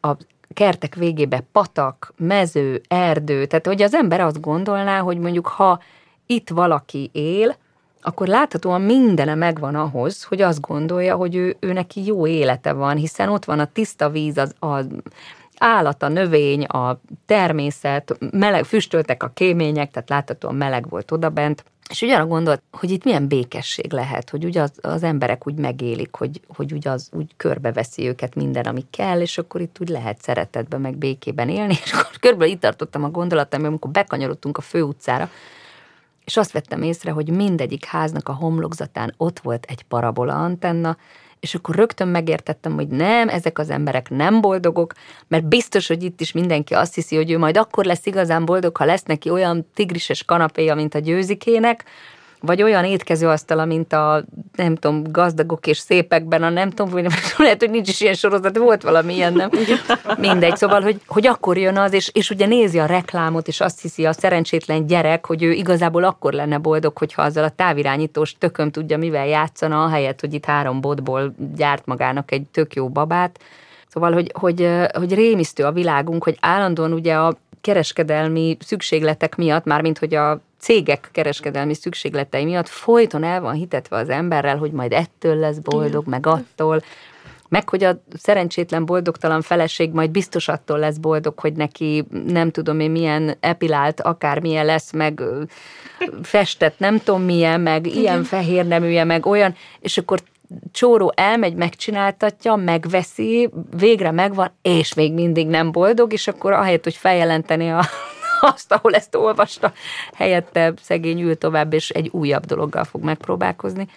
a kertek végébe patak, mező, erdő, tehát hogy az ember azt gondolná, hogy mondjuk ha itt valaki él, akkor láthatóan mindene megvan ahhoz, hogy azt gondolja, hogy ő, ő neki jó élete van, hiszen ott van a tiszta víz, az, az állat, a növény, a természet, meleg, füstöltek a kémények, tehát láthatóan meleg volt odabent, és ugye arra gondolt, hogy itt milyen békesség lehet, hogy ugye az, az emberek úgy megélik, hogy, hogy ugye az úgy körbeveszi őket minden, ami kell, és akkor itt úgy lehet szeretetben, meg békében élni, és akkor körülbelül itt tartottam a gondolatom, amikor bekanyarodtunk a főutcára, és azt vettem észre, hogy mindegyik háznak a homlokzatán ott volt egy parabola antenna, és akkor rögtön megértettem, hogy nem, ezek az emberek nem boldogok, mert biztos, hogy itt is mindenki azt hiszi, hogy ő majd akkor lesz igazán boldog, ha lesz neki olyan tigrises kanapéja, mint a győzikének, vagy olyan étkezőasztala, mint a, nem tudom, gazdagok és szépekben, a nem tudom, vagy lehet, hogy nincs is ilyen sorozat, volt valami ilyen, nem? Mindegy, szóval, hogy, hogy akkor jön az, és, és ugye nézi a reklámot, és azt hiszi a szerencsétlen gyerek, hogy ő igazából akkor lenne boldog, hogyha azzal a távirányítós tököm tudja, mivel játszana, ahelyett, hogy itt három botból gyárt magának egy tök jó babát. Szóval, hogy, hogy, hogy rémisztő a világunk, hogy állandóan ugye a kereskedelmi szükségletek miatt, mármint hogy a cégek kereskedelmi szükségletei miatt folyton el van hitetve az emberrel, hogy majd ettől lesz boldog, meg attól, meg hogy a szerencsétlen boldogtalan feleség majd biztos attól lesz boldog, hogy neki nem tudom én milyen epilált akármilyen lesz, meg festett nem tudom milyen, meg Igen. ilyen fehér neműje, meg olyan, és akkor csóró elmegy, megcsináltatja, megveszi, végre megvan, és még mindig nem boldog, és akkor ahelyett, hogy feljelenteni a azt, ahol ezt olvasta, helyette szegény ül tovább, és egy újabb dologgal fog megpróbálkozni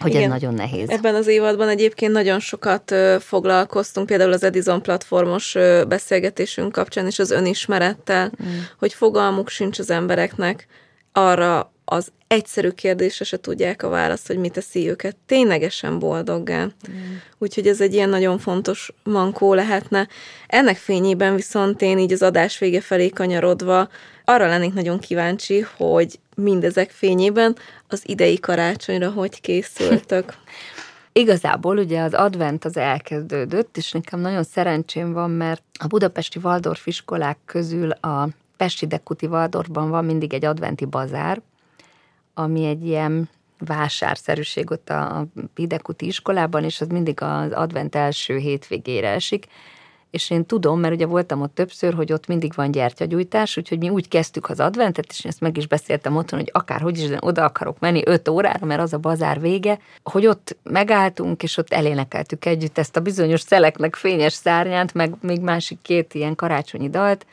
hogy Igen. ez nagyon nehéz. Ebben az évadban egyébként nagyon sokat foglalkoztunk, például az Edison platformos beszélgetésünk kapcsán is az önismerettel, mm. hogy fogalmuk sincs az embereknek arra az egyszerű kérdésre se tudják a választ, hogy mit teszi őket ténylegesen boldoggá. Mm. Úgyhogy ez egy ilyen nagyon fontos mankó lehetne. Ennek fényében viszont én így az adás vége felé kanyarodva arra lennék nagyon kíváncsi, hogy mindezek fényében az idei karácsonyra hogy készültök? Igazából ugye az advent az elkezdődött, és nekem nagyon szerencsém van, mert a budapesti Waldorf iskolák közül a Pesti Dekuti Waldorfban van mindig egy adventi bazár, ami egy ilyen vásárszerűség ott a Pidekuti iskolában, és az mindig az advent első hétvégére esik, és én tudom, mert ugye voltam ott többször, hogy ott mindig van gyertyagyújtás, úgyhogy mi úgy kezdtük az adventet, és ezt meg is beszéltem otthon, hogy akárhogy is, oda akarok menni 5 órára, mert az a bazár vége, hogy ott megálltunk, és ott elénekeltük együtt ezt a bizonyos szeleknek fényes szárnyát, meg még másik két ilyen karácsonyi dalt,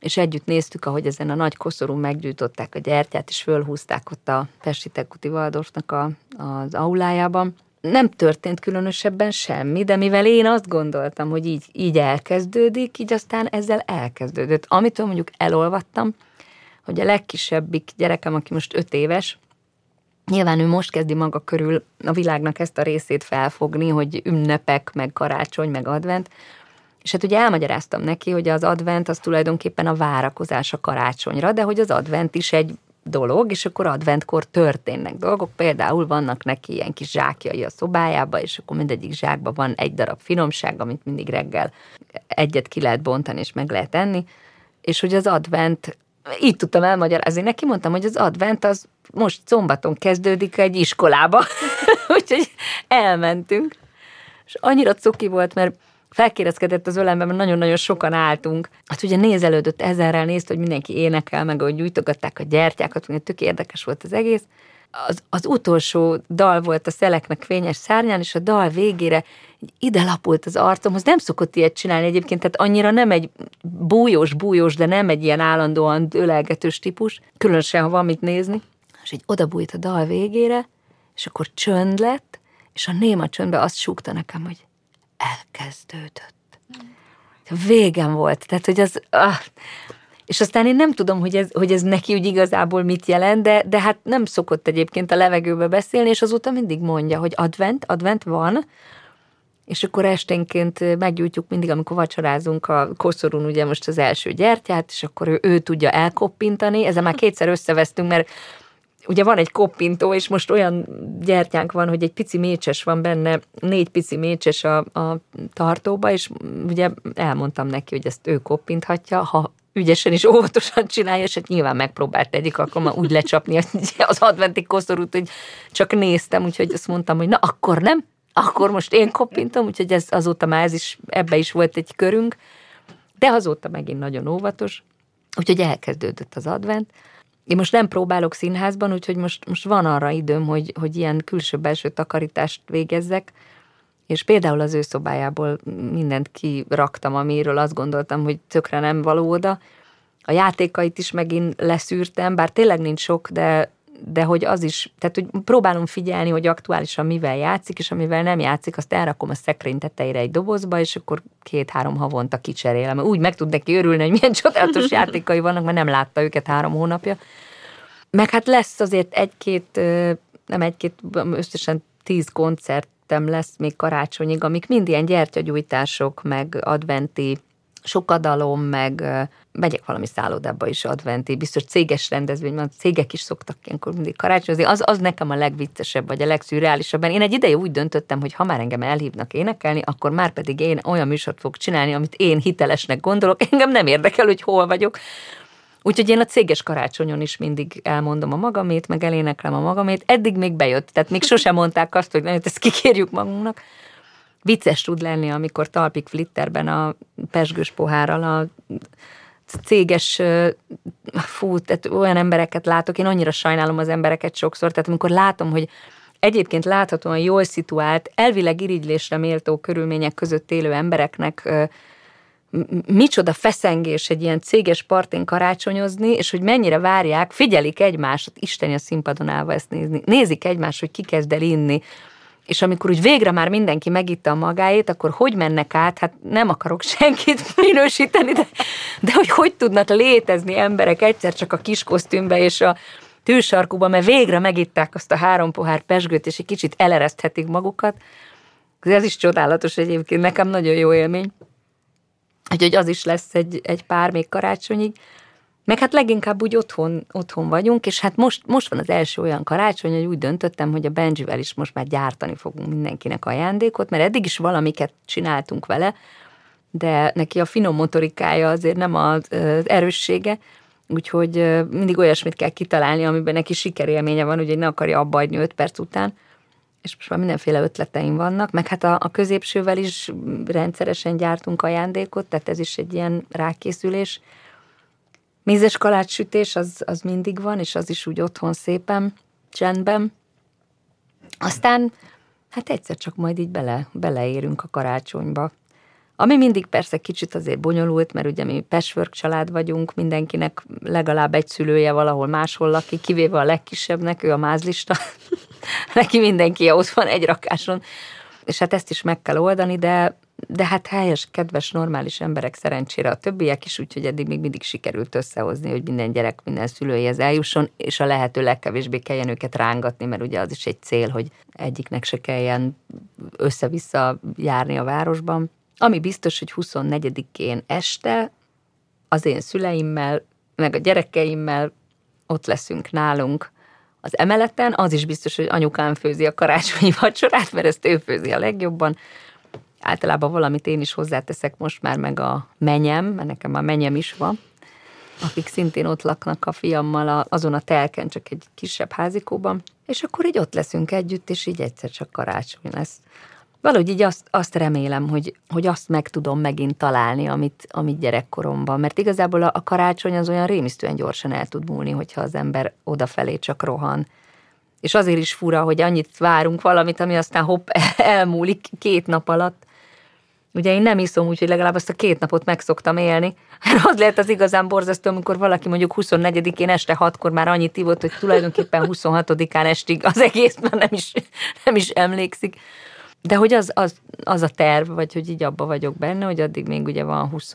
és együtt néztük, ahogy ezen a nagy koszorú meggyújtották a gyertyát, és fölhúzták ott a Pesti Tekuti Valdorfnak a, az aulájában nem történt különösebben semmi, de mivel én azt gondoltam, hogy így, így elkezdődik, így aztán ezzel elkezdődött. Amitől mondjuk elolvattam, hogy a legkisebbik gyerekem, aki most öt éves, Nyilván ő most kezdi maga körül a világnak ezt a részét felfogni, hogy ünnepek, meg karácsony, meg advent, és hát ugye elmagyaráztam neki, hogy az advent az tulajdonképpen a várakozás a karácsonyra, de hogy az advent is egy dolog, és akkor adventkor történnek dolgok, például vannak neki ilyen kis zsákjai a szobájába, és akkor mindegyik zsákban van egy darab finomság, amit mindig reggel egyet ki lehet bontani, és meg lehet enni, és hogy az advent, így tudtam elmagyarázni, neki mondtam, hogy az advent az most szombaton kezdődik egy iskolába, úgyhogy elmentünk, és annyira cuki volt, mert felkérezkedett az ölemben, mert nagyon-nagyon sokan álltunk. Hát ugye nézelődött ezerrel, nézte, hogy mindenki énekel, meg hogy gyújtogatták a gyertyákat, ugye tök érdekes volt az egész. Az, az utolsó dal volt a szeleknek fényes szárnyán, és a dal végére ide lapult az arcomhoz. Nem szokott ilyet csinálni egyébként, tehát annyira nem egy bújós, bújós, de nem egy ilyen állandóan ölelgetős típus, különösen, ha van mit nézni. És így odabújt a dal végére, és akkor csönd lett, és a néma csöndbe azt súgta nekem, hogy elkezdődött. Végem volt. Tehát, hogy az... Ah. És aztán én nem tudom, hogy ez, hogy ez neki úgy igazából mit jelent, de, de hát nem szokott egyébként a levegőbe beszélni, és azóta mindig mondja, hogy advent, advent van, és akkor esténként meggyújtjuk mindig, amikor vacsorázunk a koszorún, ugye most az első gyertyát, és akkor ő, ő tudja elkoppintani. Ezzel már kétszer összevesztünk, mert ugye van egy koppintó, és most olyan gyertyánk van, hogy egy pici mécses van benne, négy pici mécses a, a tartóba, és ugye elmondtam neki, hogy ezt ő koppinthatja, ha ügyesen és óvatosan csinálja, és hát nyilván megpróbált egyik alkalommal úgy lecsapni az adventi koszorút, hogy csak néztem, úgyhogy azt mondtam, hogy na akkor nem, akkor most én koppintom, úgyhogy ez azóta már ez is, ebbe is volt egy körünk, de azóta megint nagyon óvatos, úgyhogy elkezdődött az advent, én most nem próbálok színházban, úgyhogy most, most van arra időm, hogy, hogy ilyen külső-belső takarítást végezzek, és például az ő szobájából mindent kiraktam, amiről azt gondoltam, hogy tökre nem való oda. A játékait is megint leszűrtem, bár tényleg nincs sok, de, de hogy az is, tehát hogy próbálom figyelni, hogy aktuálisan mivel játszik, és amivel nem játszik, azt elrakom a szekrény tetejére egy dobozba, és akkor két-három havonta kicserélem. Úgy meg tud neki örülni, hogy milyen csodálatos játékai vannak, mert nem látta őket három hónapja. Meg hát lesz azért egy-két, nem egy-két, összesen tíz koncertem lesz még karácsonyig, amik mind ilyen gyertyagyújtások, meg adventi sokadalom, meg megyek valami szállodába is adventi, biztos céges rendezvény van, cégek is szoktak ilyenkor mindig karácsonyozni, az, az nekem a legviccesebb, vagy a legszürreálisabb. Én egy ideje úgy döntöttem, hogy ha már engem elhívnak énekelni, akkor már pedig én olyan műsort fogok csinálni, amit én hitelesnek gondolok, engem nem érdekel, hogy hol vagyok, Úgyhogy én a céges karácsonyon is mindig elmondom a magamét, meg eléneklem a magamét. Eddig még bejött, tehát még sosem mondták azt, hogy nagyon ezt kikérjük magunknak. Vicces tud lenni, amikor talpik flitterben a pesgős pohárral a céges, fú, tehát olyan embereket látok, én annyira sajnálom az embereket sokszor, tehát amikor látom, hogy egyébként láthatóan jól szituált, elvileg irigylésre méltó körülmények között élő embereknek micsoda feszengés egy ilyen céges partin karácsonyozni, és hogy mennyire várják, figyelik egymást, isteni a színpadon állva ezt nézni, nézik egymást, hogy ki kezd el inni, és amikor úgy végre már mindenki megitta a magáét, akkor hogy mennek át, hát nem akarok senkit minősíteni, de, de hogy hogy tudnak létezni emberek egyszer csak a kis kosztümbe és a tűsarkuba, mert végre megitták azt a három pohár pesgőt, és egy kicsit elereszthetik magukat. Ez is csodálatos egyébként, nekem nagyon jó élmény. Úgyhogy az is lesz egy, egy pár még karácsonyig. Meg hát leginkább úgy otthon, otthon vagyunk, és hát most, most van az első olyan karácsony, hogy úgy döntöttem, hogy a Benjivel is most már gyártani fogunk mindenkinek ajándékot, mert eddig is valamiket csináltunk vele, de neki a finom motorikája azért nem az, az erőssége, úgyhogy mindig olyasmit kell kitalálni, amiben neki sikerélménye van, ugye ne akarja abba adni 5 perc után, és most már mindenféle ötleteim vannak, meg hát a, a középsővel is rendszeresen gyártunk ajándékot, tehát ez is egy ilyen rákészülés. Mézes kalácssütés az, az mindig van, és az is úgy otthon szépen, csendben. Aztán hát egyszer csak majd így bele, beleérünk a karácsonyba. Ami mindig persze kicsit azért bonyolult, mert ugye mi patchwork család vagyunk, mindenkinek legalább egy szülője valahol máshol lakik, kivéve a legkisebbnek, ő a mázlista. Neki mindenki ott van egy rakáson, és hát ezt is meg kell oldani, de, de hát helyes, kedves, normális emberek szerencsére a többiek is, úgyhogy eddig még mindig sikerült összehozni, hogy minden gyerek, minden szülőjéhez eljusson, és a lehető legkevésbé kelljen őket rángatni, mert ugye az is egy cél, hogy egyiknek se kelljen össze-vissza járni a városban. Ami biztos, hogy 24-én este az én szüleimmel, meg a gyerekeimmel ott leszünk nálunk az emeleten, az is biztos, hogy anyukám főzi a karácsonyi vacsorát, mert ezt ő főzi a legjobban. Általában valamit én is hozzáteszek most már, meg a menyem, mert nekem a menyem is van, akik szintén ott laknak a fiammal azon a telken, csak egy kisebb házikóban, és akkor így ott leszünk együtt, és így egyszer csak karácsony lesz valahogy így azt, azt remélem, hogy, hogy azt meg tudom megint találni, amit, amit gyerekkoromban. Mert igazából a, a karácsony az olyan rémisztően gyorsan el tud múlni, hogyha az ember odafelé csak rohan. És azért is fura, hogy annyit várunk valamit, ami aztán hopp, elmúlik két nap alatt. Ugye én nem iszom, úgyhogy legalább azt a két napot meg szoktam élni. Hát az lehet az igazán borzasztó, amikor valaki mondjuk 24-én este hatkor már annyit ivott, hogy tulajdonképpen 26-án estig az egész már nem is, nem is emlékszik. De hogy az, az, az a terv, vagy hogy így abba vagyok benne, hogy addig még ugye van 20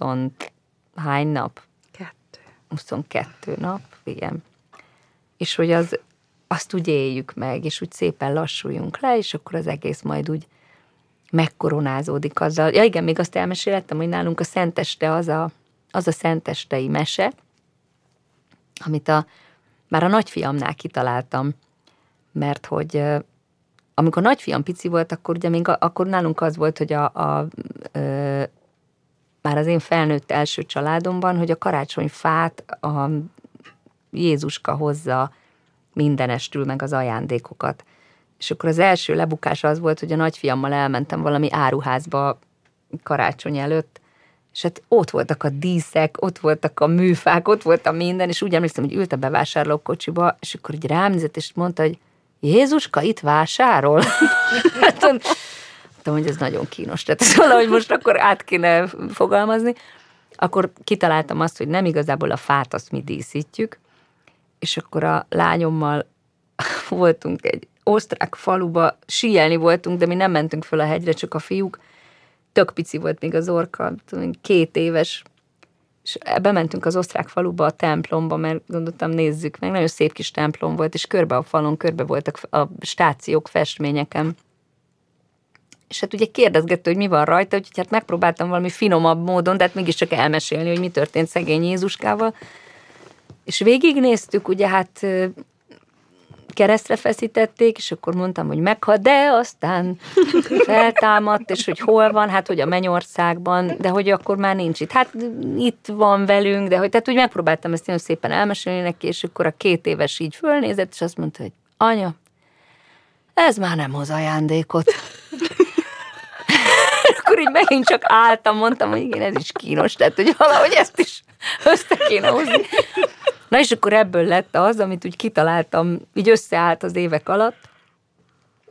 hány nap? Kettő. 22 nap, igen. És hogy az, azt úgy éljük meg, és úgy szépen lassuljunk le, és akkor az egész majd úgy megkoronázódik azzal. Ja igen, még azt elmeséltem, hogy nálunk a Szenteste az a, az a Szentestei mese, amit a, már a nagyfiamnál kitaláltam, mert hogy amikor nagyfiam pici volt, akkor ugye még a, akkor nálunk az volt, hogy a, a ö, már az én felnőtt első családomban, hogy a karácsonyfát a Jézuska hozza mindenestül meg az ajándékokat. És akkor az első lebukás az volt, hogy a nagyfiammal elmentem valami áruházba karácsony előtt, és hát ott voltak a díszek, ott voltak a műfák, ott volt a minden, és úgy emlékszem, hogy ült a bevásárlókocsiba, és akkor így rám nézett, és mondta, hogy Jézuska itt vásárol? hát, mondtam, hogy ez nagyon kínos, tehát ez valahogy most akkor át kéne fogalmazni. Akkor kitaláltam azt, hogy nem igazából a fát azt mi díszítjük, és akkor a lányommal voltunk egy osztrák faluba, síelni voltunk, de mi nem mentünk föl a hegyre, csak a fiúk. Tök pici volt még az orka, két éves, és bementünk az osztrák faluba, a templomba, mert gondoltam, nézzük meg, nagyon szép kis templom volt, és körbe a falon, körbe voltak a stációk festményeken. És hát ugye kérdezgette, hogy mi van rajta, úgyhogy hát megpróbáltam valami finomabb módon, de hát mégiscsak elmesélni, hogy mi történt szegény Jézuskával. És végignéztük, ugye hát keresztre feszítették, és akkor mondtam, hogy meghal, de aztán feltámadt, és hogy hol van, hát hogy a Mennyországban, de hogy akkor már nincs itt. Hát itt van velünk, de hogy tehát úgy megpróbáltam ezt nagyon szépen elmesélni neki, és akkor a két éves így fölnézett, és azt mondta, hogy anya, ez már nem hoz ajándékot. akkor így megint csak álltam, mondtam, hogy igen, ez is kínos, tehát hogy valahogy ezt is össze kéne hozni. Na és akkor ebből lett az, amit úgy kitaláltam, így összeállt az évek alatt,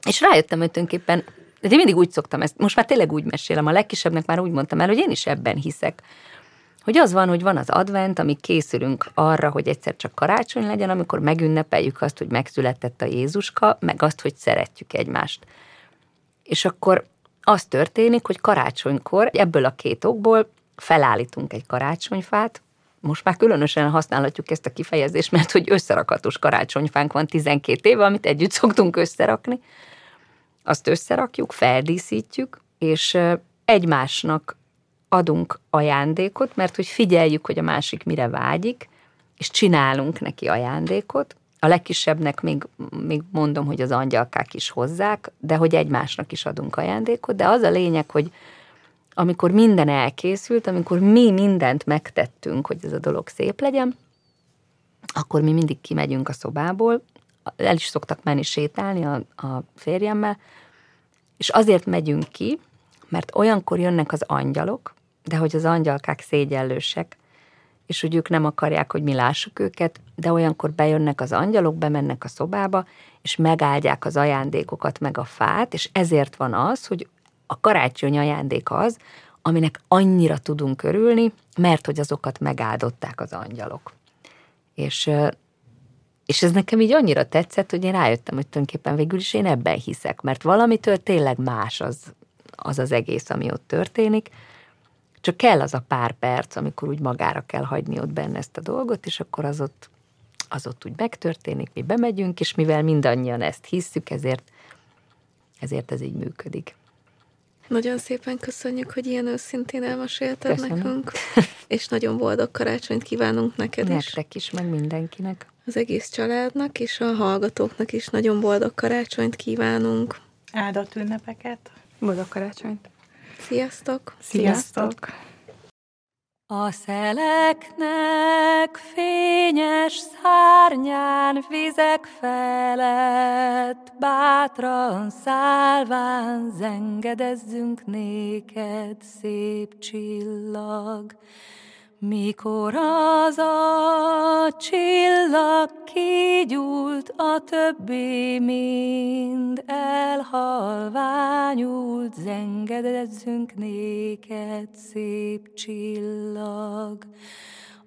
és rájöttem, hogy tulajdonképpen De én mindig úgy szoktam ezt, most már tényleg úgy mesélem, a legkisebbnek már úgy mondtam el, hogy én is ebben hiszek, hogy az van, hogy van az advent, ami készülünk arra, hogy egyszer csak karácsony legyen, amikor megünnepeljük azt, hogy megszületett a Jézuska, meg azt, hogy szeretjük egymást. És akkor az történik, hogy karácsonykor ebből a két okból felállítunk egy karácsonyfát, most már különösen használhatjuk ezt a kifejezést, mert hogy összerakatos karácsonyfánk van 12 éve, amit együtt szoktunk összerakni. Azt összerakjuk, feldíszítjük, és egymásnak adunk ajándékot, mert hogy figyeljük, hogy a másik mire vágyik, és csinálunk neki ajándékot. A legkisebbnek még, még mondom, hogy az angyalkák is hozzák, de hogy egymásnak is adunk ajándékot, de az a lényeg, hogy amikor minden elkészült, amikor mi mindent megtettünk, hogy ez a dolog szép legyen, akkor mi mindig kimegyünk a szobából, el is szoktak menni sétálni a, a férjemmel, és azért megyünk ki, mert olyankor jönnek az angyalok, de hogy az angyalkák szégyellősek, és hogy ők nem akarják, hogy mi lássuk őket, de olyankor bejönnek az angyalok, bemennek a szobába, és megáldják az ajándékokat, meg a fát, és ezért van az, hogy a karácsony ajándék az, aminek annyira tudunk örülni, mert hogy azokat megáldották az angyalok. És, és ez nekem így annyira tetszett, hogy én rájöttem, hogy tulajdonképpen végül is én ebben hiszek, mert valamitől tényleg más az az, az egész, ami ott történik, csak kell az a pár perc, amikor úgy magára kell hagyni ott benne ezt a dolgot, és akkor az ott, az ott úgy megtörténik, mi bemegyünk, és mivel mindannyian ezt hisszük, ezért, ezért ez így működik. Nagyon szépen köszönjük, hogy ilyen őszintén elmesélted Köszönöm. nekünk, és nagyon boldog karácsonyt kívánunk neked Nektek is. Nektek is, meg mindenkinek. Az egész családnak és a hallgatóknak is nagyon boldog karácsonyt kívánunk. Áldott ünnepeket. Boldog karácsonyt. Sziasztok! Sziasztok! A szeleknek fényes szárnyán vizek felett bátran szálván zengedezzünk néked, szép csillag. Mikor az a csillag kigyúlt, a többi mind elhalványult, zengedezzünk néked, szép csillag.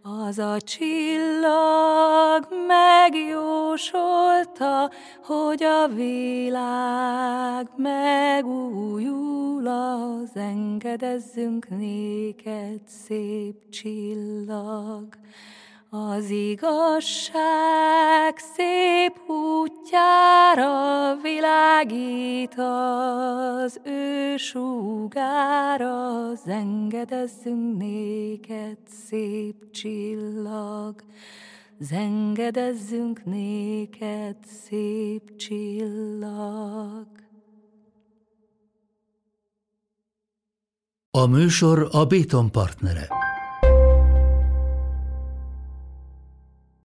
Az a csillag megjósolta, hogy a világ megújul, az engedezzünk néked, szép csillag. Az igazság szép útjára világít az ő sugára, zengedezzünk néked, szép csillag. Zengedezzünk néked, szép csillag. A műsor a Béton partnere.